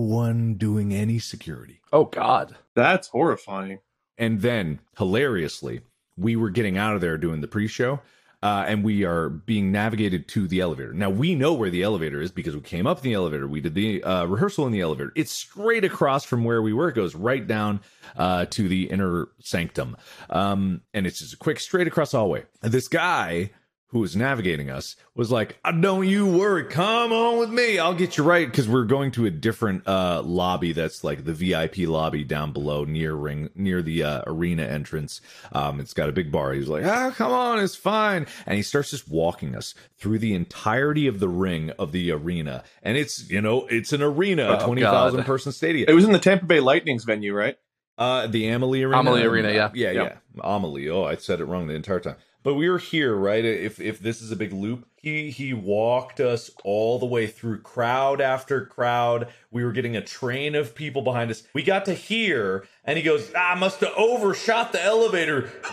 one doing any security. Oh God! That's horrifying. And then, hilariously, we were getting out of there doing the pre-show, uh, and we are being navigated to the elevator. Now we know where the elevator is because we came up in the elevator. We did the uh, rehearsal in the elevator. It's straight across from where we were. It goes right down uh, to the inner sanctum, um, and it's just a quick straight across hallway. This guy who was navigating us, was like, "Uh, "Don't you worry, come on with me. I'll get you right." Because we're going to a different uh, lobby that's like the VIP lobby down below near ring near the uh, arena entrance. Um, it's got a big bar. He's like, "Ah, come on, it's fine." And he starts just walking us through the entirety of the ring of the arena, and it's you know it's an arena, Oh, twenty thousand person stadium. It was in the Tampa Bay Lightning's venue, right? Uh, the Amalie Arena. Amalie Arena, yeah. yeah, yeah. Yeah. Amalie. Oh, I said it wrong the entire time. But we were here, right? If if this is a big loop, he he walked us all the way through crowd after crowd. We were getting a train of people behind us. We got to here, and he goes, ah, "I must have overshot the elevator."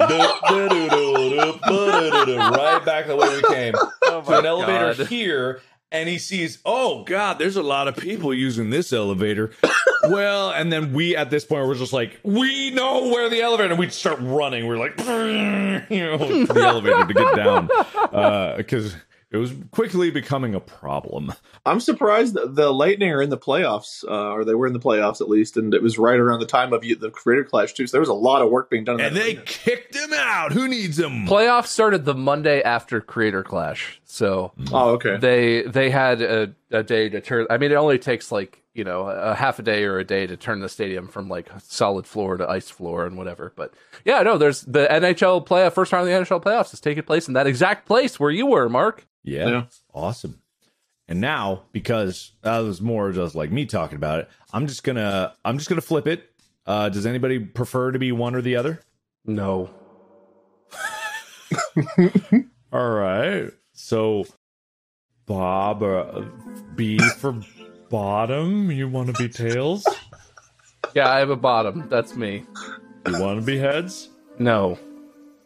right back the way we came oh to an elevator God. here and he sees, oh God, there's a lot of people using this elevator. well, and then we at this point we're just like, we know where the elevator, and we start running. We're like, you know, to the elevator to get down uh, because it was quickly becoming a problem. I'm surprised that the Lightning are in the playoffs, uh, or they were in the playoffs at least, and it was right around the time of the Creator Clash too. So there was a lot of work being done. in And they arena. kicked him out. Who needs him? Playoffs started the Monday after Creator Clash, so oh, okay. they they had a, a day to turn. I mean, it only takes like you know a half a day or a day to turn the stadium from like solid floor to ice floor and whatever. But yeah, no, there's the NHL playoff first round of the NHL playoffs is taking place in that exact place where you were, Mark. Yeah, Yeah. awesome. And now, because that was more just like me talking about it, I'm just gonna I'm just gonna flip it. Uh, does anybody prefer to be one or the other? No, All right. So, Bob, uh, B for bottom. You want to be tails? yeah, I have a bottom. That's me. You want to be heads? No,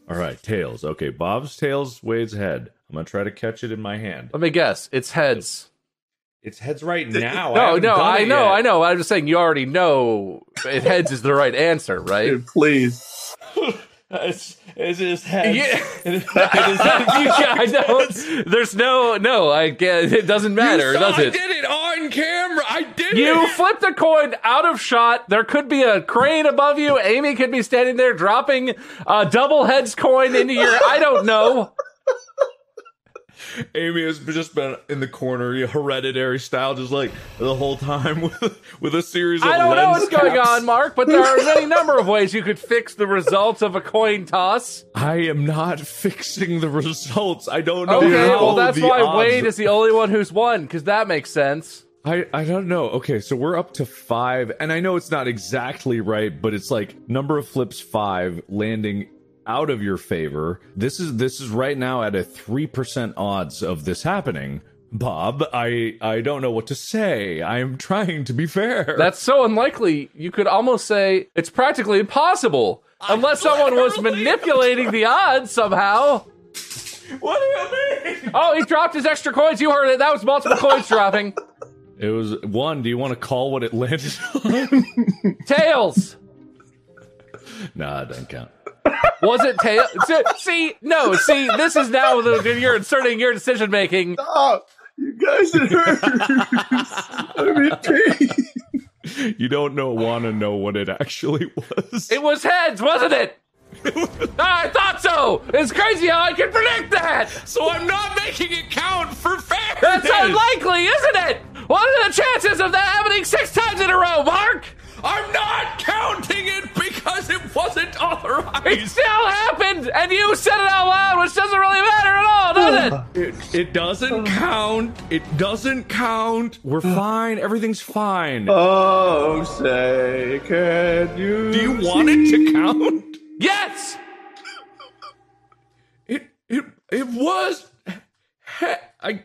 All right, tails. Okay, Bob's tails, Wade's head. I'm gonna try to catch it in my hand. let me guess. It's heads. It's heads right now. No, haven't no, I know, yet. I know. I'm just saying you already know it heads is the right answer, right? Dude, please. It's, it's just heads. Yeah. It is- yeah, I know. There's no, no. I get it. Doesn't matter, You saw does I it? did it on camera. I did it! You it. flipped the coin out of shot. There could be a crane above you. Amy could be standing there dropping a double heads coin into your. I don't know. Amy has just been in the corner, hereditary style, just like the whole time with with a series of. I don't know what's going on, Mark, but there are any number of ways you could fix the results of a coin toss. I am not fixing the results. I don't know. Okay, well that's why odds- Wade is the only one who's won because that makes sense. I I don't know. Okay, so we're up to five, and I know it's not exactly right, but it's like number of flips five landing out of your favor. This is this is right now at a three percent odds of this happening. Bob, I I don't know what to say. I'm trying to be fair. That's so unlikely. You could almost say it's practically impossible unless someone was manipulating the odds somehow. what do you mean? Oh, he dropped his extra coins. You heard it. That was multiple coins dropping. It was one. Do you want to call what it landed on? Tails. nah, it doesn't count. Was it tail? See- See, no. See, this is now the, you're inserting your decision making. Stop! You guys, it hurts. I'm in pain. You don't know want to know what it actually was. It was heads, wasn't it? Ah, I thought so. It's crazy how I can predict that. so I'm not making it count for fairness. That's unlikely, isn't it? What are the chances of that happening six times in a row, Mark? I'm not counting it because it wasn't authorized. It still happened, and you said it out loud, which doesn't really matter at all, does it? It, it doesn't count. It doesn't count. We're fine. Everything's fine. Oh, say, can you? Do you want it to count? Yes. It it it was. I.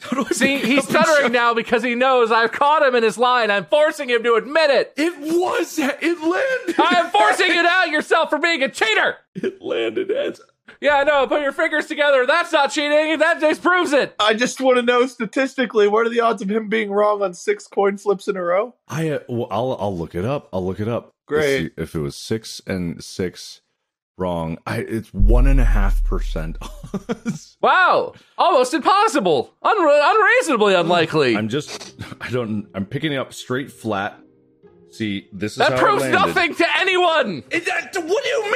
How See, he's stuttering now because he knows I've caught him in his line. I'm forcing him to admit it. It was. It landed. I am forcing you to out yourself for being a cheater. It landed. Heads. Yeah, no, put your fingers together. That's not cheating. That just proves it. I just want to know statistically, what are the odds of him being wrong on six coin flips in a row? I. Uh, well, I'll. I'll look it up. I'll look it up. Great. see If it was six and six, wrong. I. It's one and a half percent. Wow, almost impossible. Unre- unreasonably unlikely. I'm just. I don't. I'm picking it up straight flat. See, this is That how it proves landed. nothing to anyone. It- that- what do you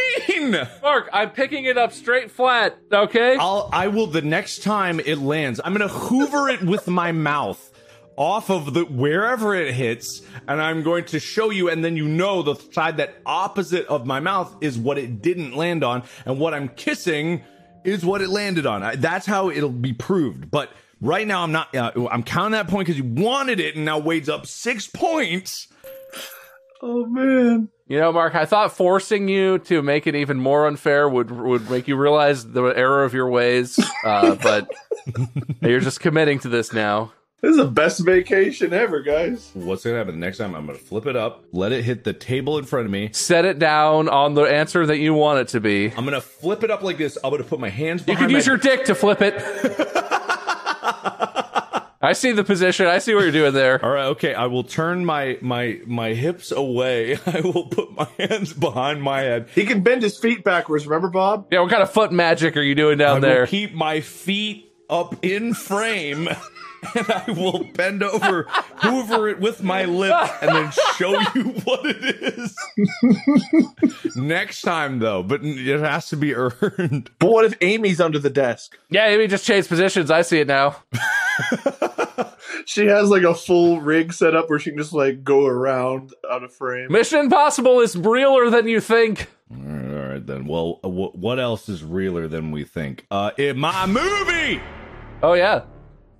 mean? Mark, I'm picking it up straight flat. Okay. I'll I will the next time it lands. I'm gonna hoover it with my mouth off of the wherever it hits, and I'm going to show you, and then you know the side that opposite of my mouth is what it didn't land on, and what I'm kissing is what it landed on. I, that's how it'll be proved. But right now, I'm not. Uh, I'm counting that point because you wanted it, and now Wade's up six points. Oh man. You know, Mark, I thought forcing you to make it even more unfair would would make you realize the error of your ways. Uh, but you're just committing to this now. This is the best vacation ever, guys. What's gonna happen the next time? I'm gonna flip it up, let it hit the table in front of me. Set it down on the answer that you want it to be. I'm gonna flip it up like this. I'm gonna put my hands. You Behind can use my- your dick to flip it. I see the position. I see what you're doing there. All right, okay. I will turn my my my hips away. I will put my hands behind my head. He can bend his feet backwards. Remember, Bob? Yeah, what kind of foot magic are you doing I down will there? keep my feet up in frame, and I will bend over, hoover it with my lip, and then show you what it is. Next time, though, but it has to be earned. But what if Amy's under the desk? Yeah, maybe just change positions. I see it now. She has like a full rig set up where she can just like go around out of frame. Mission Impossible is realer than you think. All right, all right then. Well, uh, what else is realer than we think? Uh, in my movie, Oh yeah,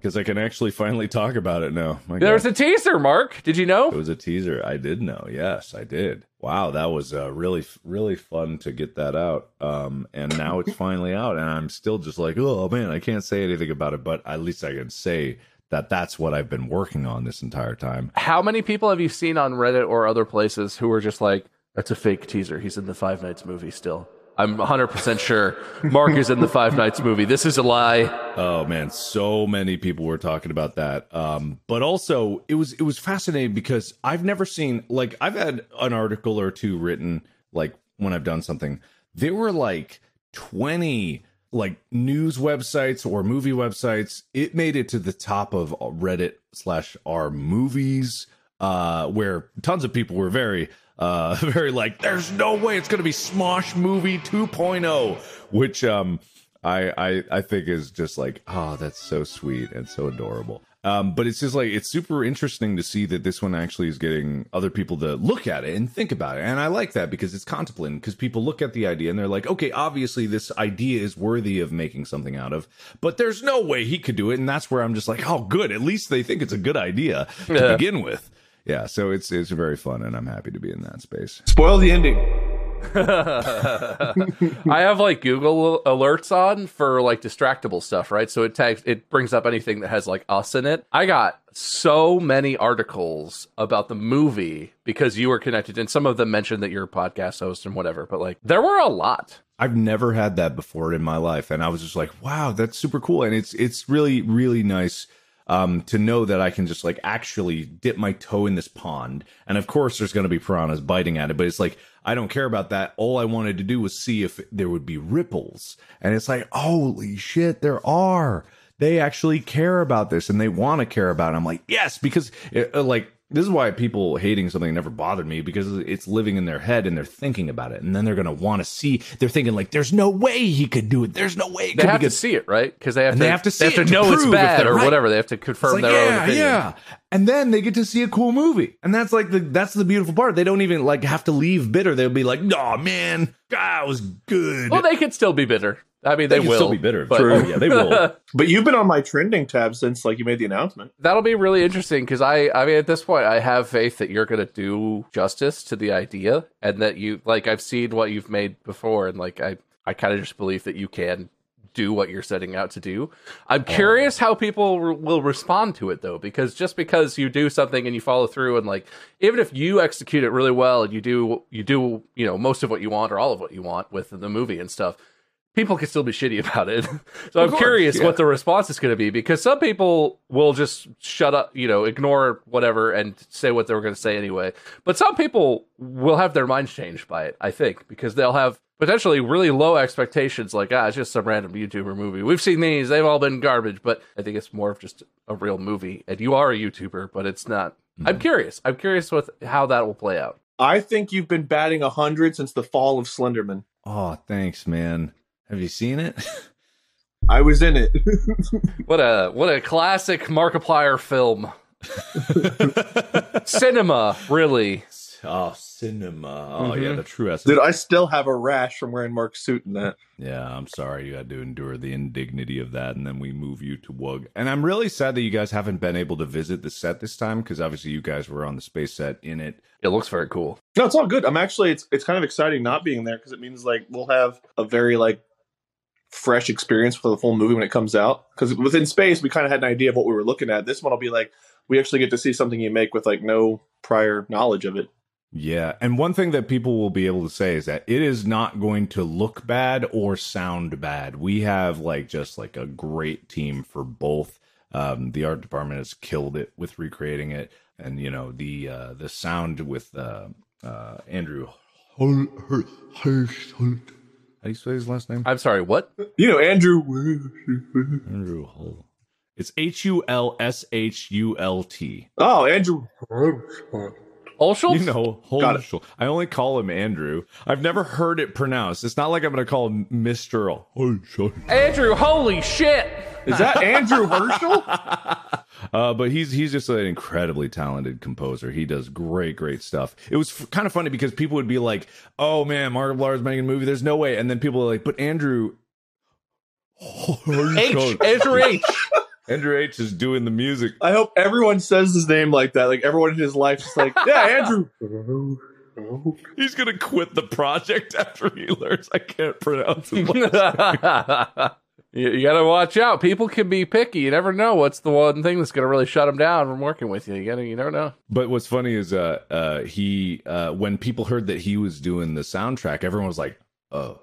because I can actually finally talk about it now. My there's God. a teaser. Mark, did you know? It was a teaser. I did know. Yes, I did. Wow, that was uh, really, really fun to get that out. Um, and now it's finally out, and I'm still just like, oh man, I can't say anything about it, but at least I can say that that's what I've been working on this entire time. How many people have you seen on Reddit or other places who are just like, "That's a fake teaser. He's in the Five Nights movie still." I'm 100% sure Mark is in the Five Nights movie. This is a lie. Oh man, so many people were talking about that. Um, but also it was it was fascinating because I've never seen like I've had an article or two written like when I've done something. There were like 20 like news websites or movie websites. It made it to the top of Reddit slash our movies, uh, where tons of people were very uh very like there's no way it's gonna be Smosh movie 2.0, which um I, I I think is just like oh that's so sweet and so adorable. Um, but it's just like it's super interesting to see that this one actually is getting other people to look at it and think about it, and I like that because it's contemplating. Because people look at the idea and they're like, okay, obviously this idea is worthy of making something out of, but there's no way he could do it, and that's where I'm just like, oh, good. At least they think it's a good idea to Yeah. begin with. Yeah, so it's it's very fun, and I'm happy to be in that space. Spoil the ending. I have like Google alerts on for like distractible stuff, right? So it tags, it brings up anything that has like us in it. I got so many articles about the movie because you were connected, and some of them mentioned that you're a podcast host and whatever. But like, there were a lot. I've never had that before in my life, and I was just like, "Wow, that's super cool!" And it's it's really really nice um, to know that I can just like actually dip my toe in this pond. And of course, there's going to be piranhas biting at it, but it's like I don't care about that. All I wanted to do was see if there would be ripples, and it's like, holy shit, there are. They actually care about this, and they want to care about it. I'm like, yes, because it, uh, like this is why people hating something never bothered me because it's living in their head and they're thinking about it and then they're going to want to see they're thinking like there's no way he could do it there's no way it They could have to see it, right? Because they have to. they have to see They have it to to know it's bad or right. whatever. They have to confirm like, their own yeah, opinion. yeah. And then they get to see a cool movie. And that's like the that's the beautiful part. They don't even like have to leave bitter. They'll be like, "No, man, God, was good." Well, they could still be bitter. I mean, they, can will still be bitter. but- Oh, yeah, they will. But you've been on my trending tab since like you made the announcement. That'll be really interesting because I, I mean, at this point, I have faith that you're going to do justice to the idea, and that you, like, I've seen what you've made before, and like, I, I kind of just believe that you can do what you're setting out to do. I'm oh. curious how people re- will respond to it, though, because just because you do something and you follow through, and like, even if you execute it really well and you do, you do, you know, most of what you want or all of what you want with the movie and stuff. People can still be shitty about it. so I'm course, curious yeah. what the response is going to be because some people will just shut up, you know, ignore whatever and say what they were going to say anyway. But some people will have their minds changed by it, I think, because they'll have potentially really low expectations like, ah, it's just some random YouTuber movie. We've seen these, they've all been garbage, but I think it's more of just a real movie. And you are a YouTuber, but it's not I'm curious. I'm curious with how that will play out. I think you've been batting 100 since the fall of Slenderman. Oh, thanks, man. Have you seen it? I was in it. What a what a classic Markiplier film. Cinema, really. oh, cinema. Oh, Mhm. yeah, the true essence. Dude, I still have a rash from wearing Mark's suit in that. Yeah, I'm sorry you had to endure the indignity of that, and then we move you to Wug. And I'm really sad that you guys haven't been able to visit the set this time because obviously you guys were on the space set in it. It looks very cool. No, it's all good. I'm actually it's it's kind of exciting not being there because it means like we'll have a very like fresh experience for the full movie when it comes out. Because within space, we kind of had an idea of what we were looking at. This one will be like we actually get to see something you make with like no prior knowledge of it. Yeah, and one thing that people will be able to say is that it is not going to look bad or sound bad. We have like just like a great team for both. Um, the art department has killed it with recreating it, and you know the uh, the sound with uh, uh, Andrew. How do you say his last name? I'm sorry, what? You know, Andrew. Andrew Hull. It's H U L S H U L T. Oh, Andrew. Olschel? You know, Got I only call him Andrew. I've never heard it pronounced. It's not like I'm going to call him Mr. Holschel. Andrew, holy shit! Is that Andrew Herschel? Uh, but he's he's just an incredibly talented composer. He does great, great stuff. It was f- kind of funny because people would be like, "Oh man, Markiplier is making a movie. There's no way." And then people are like, "But Andrew, H, Andrew H. Andrew H is doing the music." I hope everyone says his name like that. Like everyone in his life is like, yeah, Andrew. He's gonna quit the project after he learns I can't pronounce his last you, you gotta watch out. People can be picky. You never know what's the one thing that's gonna really shut them down from working with you. You gotta, you never know. But what's funny is uh uh he uh when people heard that he was doing the soundtrack, everyone was like, "Oh,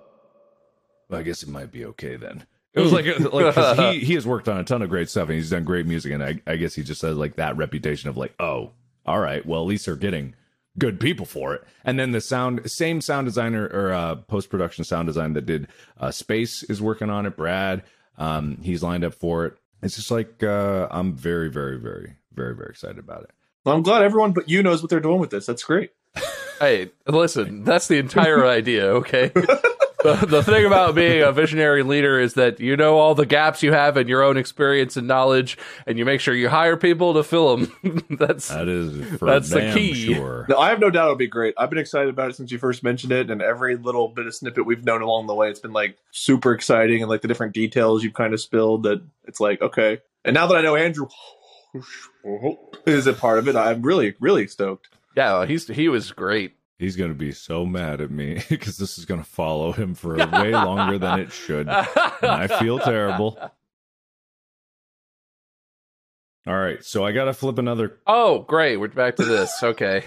well, I guess it might be okay then." It was like like he he has worked on a ton of great stuff and he's done great music and I I guess he just has like that reputation of like, "Oh, all right, well at least they're getting good people for it." And then the sound same sound designer or uh post production sound design that did uh Space is working on it, Brad. Um he's lined up for it. It's just like uh I'm very very very very very excited about it. Well, I'm glad everyone but you knows what they're doing with this. That's great. Hey, listen, that's the entire idea, okay? the, the thing about being a visionary leader is that you know all the gaps you have in your own experience and knowledge, and you make sure you hire people to fill them. that's That is for That's the key. sure. No, I have no doubt it'll be great. I've been excited about it since you first mentioned it, and every little bit of snippet we've known along the way, it's been like super exciting, and like the different details you've kind of spilled. That it's like okay, and now that I know Andrew is a part of it, I'm really, really stoked. yeah, he's he was great. He's gonna be so mad at me because this is gonna follow him for way longer than it should. And I feel terrible. All right, so I gotta flip another. Oh, great, we're back to this. Okay,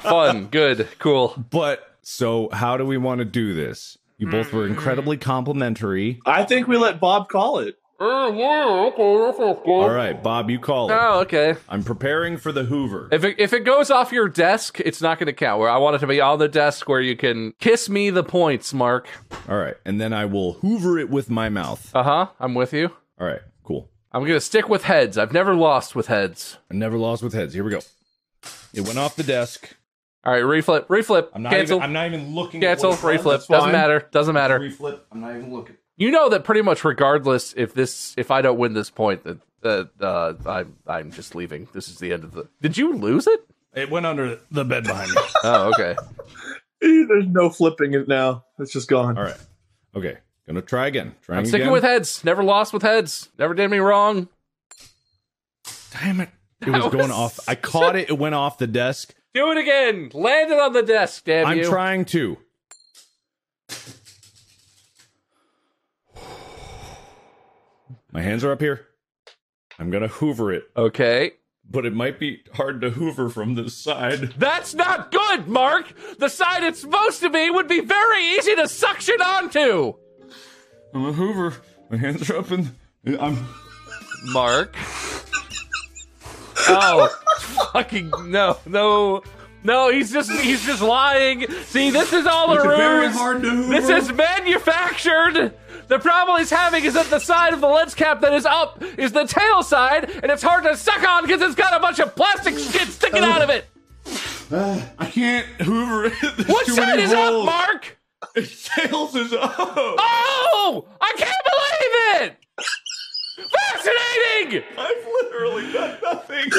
fun, good, cool. But so, how do we want to do this? You both were hmm. incredibly complimentary. I think we let Bob call it. Oh yeah, okay, that sounds good. All right, Bob, you call it. Oh, okay. I'm preparing for the Hoover. If it, if it goes off your desk, it's not going to count. Where I want it to be on the desk where you can kiss me the points, Mark. All right, and then I will Hoover it with my mouth. Uh huh. I'm with you. All right, cool. I'm going to stick with heads. I've never lost with heads. I never lost with heads. Here we go. It went off the desk. All right, reflip, reflip, I'm not cancel, even. I'm not even looking. cancel, at what it was. reflip. That's Doesn't fine. matter. Doesn't matter. Reflip. I'm not even looking. You know that pretty much regardless if this if I don't win this point that that uh, I'm I'm just leaving. This is the end of the. Did you lose it? It went under the bed behind me. Oh, okay. There's no flipping it now. It's just gone. All right. Okay. Gonna try again. Trying I'm sticking again. with heads. Never lost with heads. Never did me wrong. Damn it. It was That going off. I caught it. It went off the desk. Do it again. Land it on the desk. Damn I'm you. trying to. My hands are up here. I'm gonna hoover it, Okay. but it might be hard to hoover from this side. That's not good, Mark. The side it's supposed to be would be very easy to suction onto. I'm a hoover. My hands are up and I'm Mark. Oh, fucking no, no, no! He's just he's just lying. See, this is all a ruse. hard to. This is manufactured. The problem he's having is that the side of the lens cap that is up is the tail side, and it's hard to suck on because it's got a bunch of plastic shit sticking out of it. Uh, I can't hoover it. What side is up, Mark? Mark? Tails is up. Oh, I can't believe it! Fascinating! I've literally done nothing.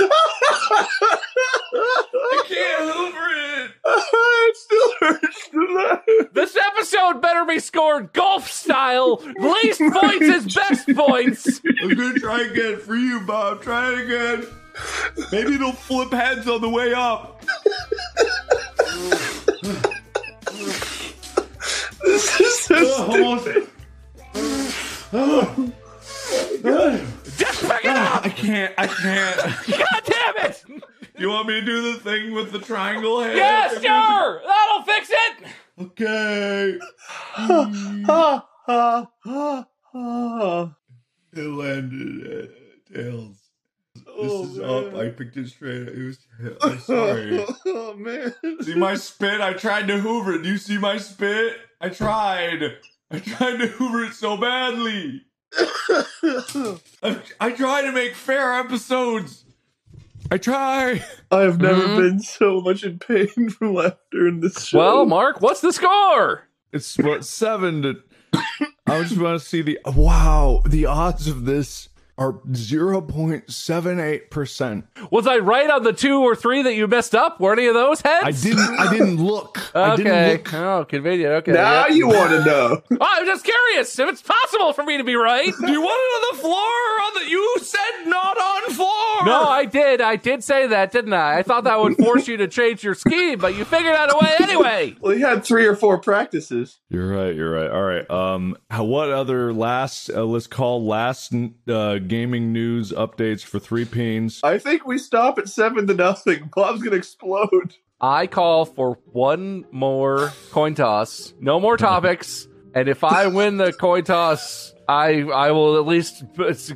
I can't hoover it. it still hurts to laugh. This episode better be scored golf style. Least points is best points. I'm gonna try again for you, Bob. Try it again. Maybe it'll flip heads on the way up. This is so Almost. Just pick it ah, up! I can't. I can't. God damn it! You want me to do the thing with the triangle head? Yeah, sure! That'll fix it! Okay. ha, ha, ha, ha. It landed at tails. This Oh, is up. I picked it straight. It was. I'm sorry. oh man. see my spit? I tried to hoover it. Do you see my spit? I tried. I tried to hoover it so badly. I, I try to make fair episodes. I try. I have never Mhm. been so much in pain from laughter in this show. Well, Mark, what's the score? It's what seven to. I just want to see the wow. The odds of this are zero point seven eight percent. Was I right on the two or three that you messed up? Were any of those heads? I didn't. I didn't look. I didn't Okay. look. Oh, convenient. Okay. now yeah. you want to know. Oh, I'm just curious if it's possible for me to be right. Do you want it on the floor or on the? You said not on floor. No, I did. I did say that, didn't I? I thought that would force you to change your scheme, but you figured out a way anyway. Well, he had three or four practices. You're right. You're right. All right. Um, how, what other last? Uh, let's call last uh, gaming news updates for three peens. I think we stop at seven to nothing. Bob's gonna explode. I call for one more coin toss. No more topics. And if I win the coin toss, I I will at least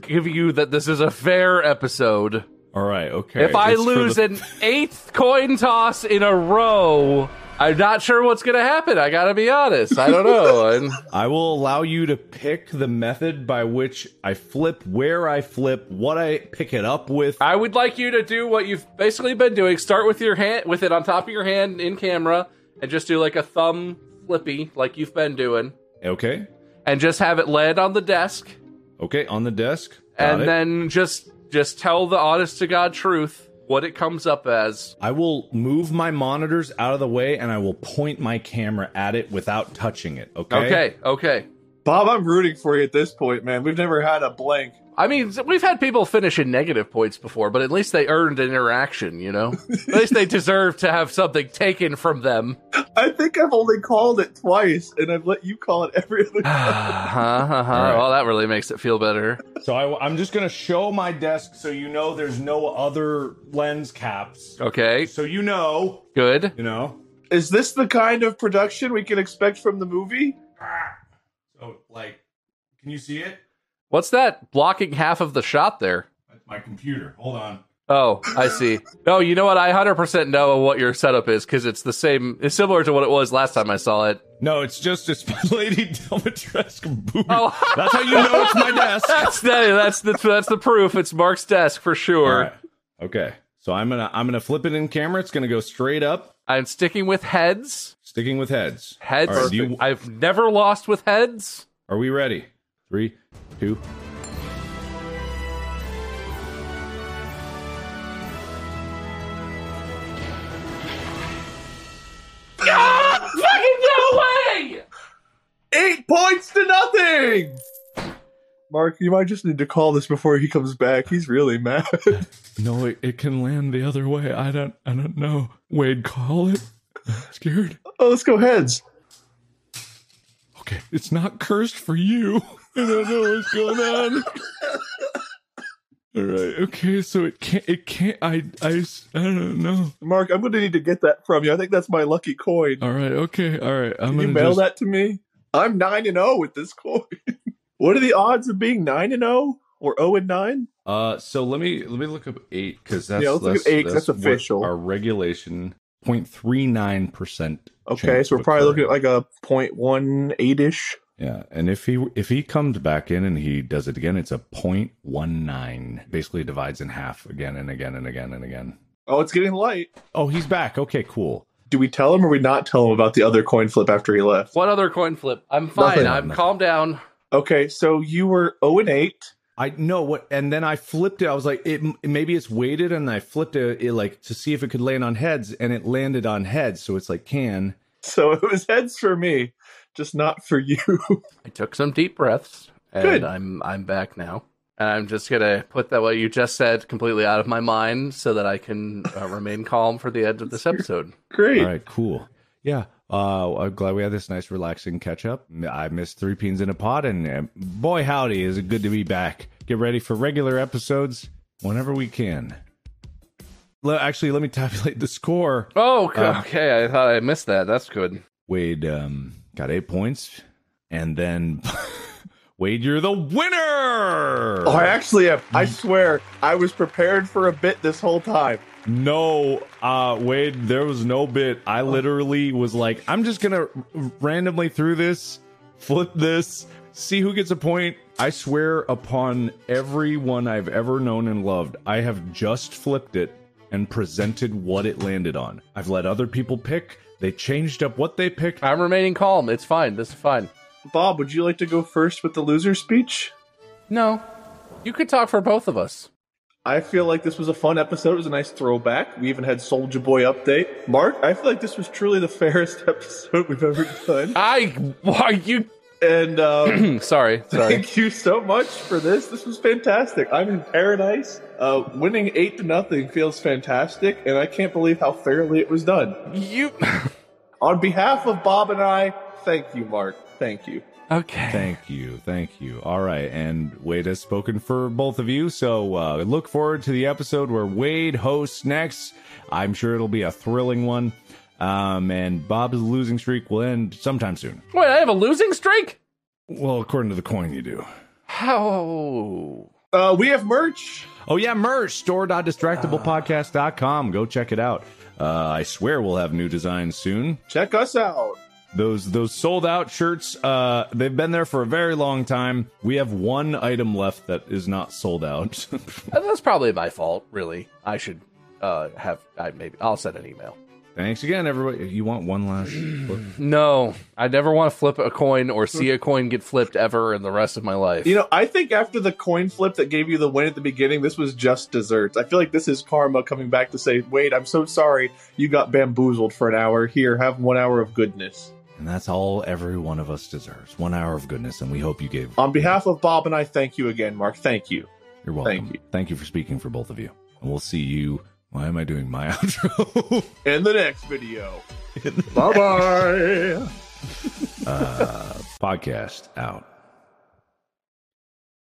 give you that this is a fair episode. All right. Okay. If I It's lose the- an eighth coin toss in a row, I'm not sure what's going to happen. I got to be honest. I don't know. And I will allow you to pick the method by which I flip, where I flip, what I pick it up with. I would like you to do what you've basically been doing. Start with your hand, with it on top of your hand in camera, and just do like a thumb flippy, like you've been doing, Okay. and just have it land on the desk, Okay. On the desk. Got and it. then just just tell the honest to god truth what it comes up as. I will move my monitors out of the way and I will point my camera at it without touching it. Okay. Okay, okay. Bob, I'm rooting for you at this point, man. We've never had a blank. I mean, we've had people finish in negative points before, but at least they earned an interaction, you know? at least they deserve to have something taken from them. I think I've only called it twice, and I've let you call it every other time. uh-huh, uh-huh. right. Well, that really makes it feel better. So I, I'm just gonna show my desk so you know there's no other lens caps. Okay, So you know, good. you know. Is this the kind of production we can expect from the movie? So like, can you see it? What's that blocking half of the shot there? My computer. Hold on. Oh, I see. No, you know what? I 100% know what your setup is because it's the same. It's similar to what it was last time I saw it. No, it's just it's my Lady Dimitrescu booty. Oh. That's how you know it's my desk. That's the, that's the that's the proof. It's Mark's desk for sure. right. Okay. So I'm gonna I'm gonna flip it in camera. It's gonna go straight up, I'm sticking with heads. sticking with heads. Heads. All right, do you- I've never lost with heads. Are we ready? Three, two. Ah, fucking no way! Eight points to nothing! Mark, you might just need to call this before he comes back. He's really mad. No, it, it can land the other way. I don't I don't know. Wade, call it. I'm scared. oh, let's go heads. Okay, it's not cursed for you. I don't know what's going on. All right. Okay, so it can't. It can't. I. I. s- I don't know. Mark, I'm going to need to get that from you. I think that's my lucky coin. All right. Okay. All right. I'm Can you gonna mail just, that to me? I'm 9 and 0 with this coin. what are the odds of being 9 and 0 or 0 and 9? Uh. So let me let me look up eight because that's Yeah, let's look at eight, 'cause that's what official. Our regulation 0.39 percent. Okay, so we're probably looking at like a 0.18 ish. Yeah, and if he if he comes back in and he does it again, it's a point one nine. Basically divides in half again and again and again and again. Oh, it's getting light. Oh, he's back. Okay, cool. Do we tell him or we not tell him about the other coin flip after he left? What other coin flip? I'm fine. Nothing. I'm calm down. Okay, so you were 0 and 8. I know what, and then I flipped it. I was like, it maybe it's weighted, and I flipped it, it like to see if it could land on heads, and it landed on heads. So it's like can. So it was heads for me, just not for you. I took some deep breaths, and Good. I'm I'm back now. And I'm just gonna put that what you just said completely out of my mind, so that I can uh, remain calm for the end of this episode. Great. All right, cool. Yeah, uh, I'm glad we had this nice, relaxing catch up. I missed three peens in a pod, and uh, boy, howdy, is it good to be back. Get ready for regular episodes whenever we can. Le- Actually, let me tabulate the score. Oh, c- Um, okay. I thought I missed that. That's good. Wade um, got eight points, and then Wade, you're the winner. Oh, I actually am. I swear, I was prepared for a bit this whole time. No, uh, Wade, there was no bit. I literally was like, I'm just gonna randomly through this, flip this, see who gets a point. I swear upon everyone I've ever known and loved, I have just flipped it and presented what it landed on. I've let other people pick. They changed up what they picked. I'm remaining calm. It's fine. This is fine. Bob, would you like to go first with the loser speech? No, you could talk for both of us. I feel like this was a fun episode. It was a nice throwback. We even had Soldier Boy update. Mark, I feel like this was truly the fairest episode we've ever done. I why you? And um, sorry, sorry. thank you so much for this. This was fantastic. I'm in paradise. Uh, winning eight to nothing feels fantastic, and I can't believe how fairly it was done. You On behalf of Bob and I, thank you, Mark. Thank you. Okay? Thank you, thank you. All right, and Wade has spoken for both of you, so uh, look forward to the episode where Wade hosts next. I'm sure it'll be a thrilling one. Um, and Bob's losing streak will end sometime soon. Wait, I have a losing streak. Well, according to the coin, you do. How? Uh, we have merch. Oh yeah, merch store.distractiblepodcast.com. Go check it out. Uh, I swear we'll have new designs soon. Check us out. Those those sold out shirts, uh, they've been there for a very long time. We have one item left that is not sold out. That's probably my fault. Really, I should uh have. I maybe I'll send an email. Thanks again, everybody. You want one last? flip? No, I never want to flip a coin or see a coin get flipped ever in the rest of my life. You know, I think after the coin flip that gave you the win at the beginning, this was just desserts. I feel like this is karma coming back to say, wait, I'm so sorry you got bamboozled for an hour. Here, have one hour of goodness. And that's all every one of us deserves. One hour of goodness, and we hope you gave. On behalf of Bob and I, thank you again, Mark. Thank you. You're welcome. Thank you. Thank you for speaking for both of you. And we'll see you. Why am I doing my outro? In the next video. bye bye. uh, podcast out.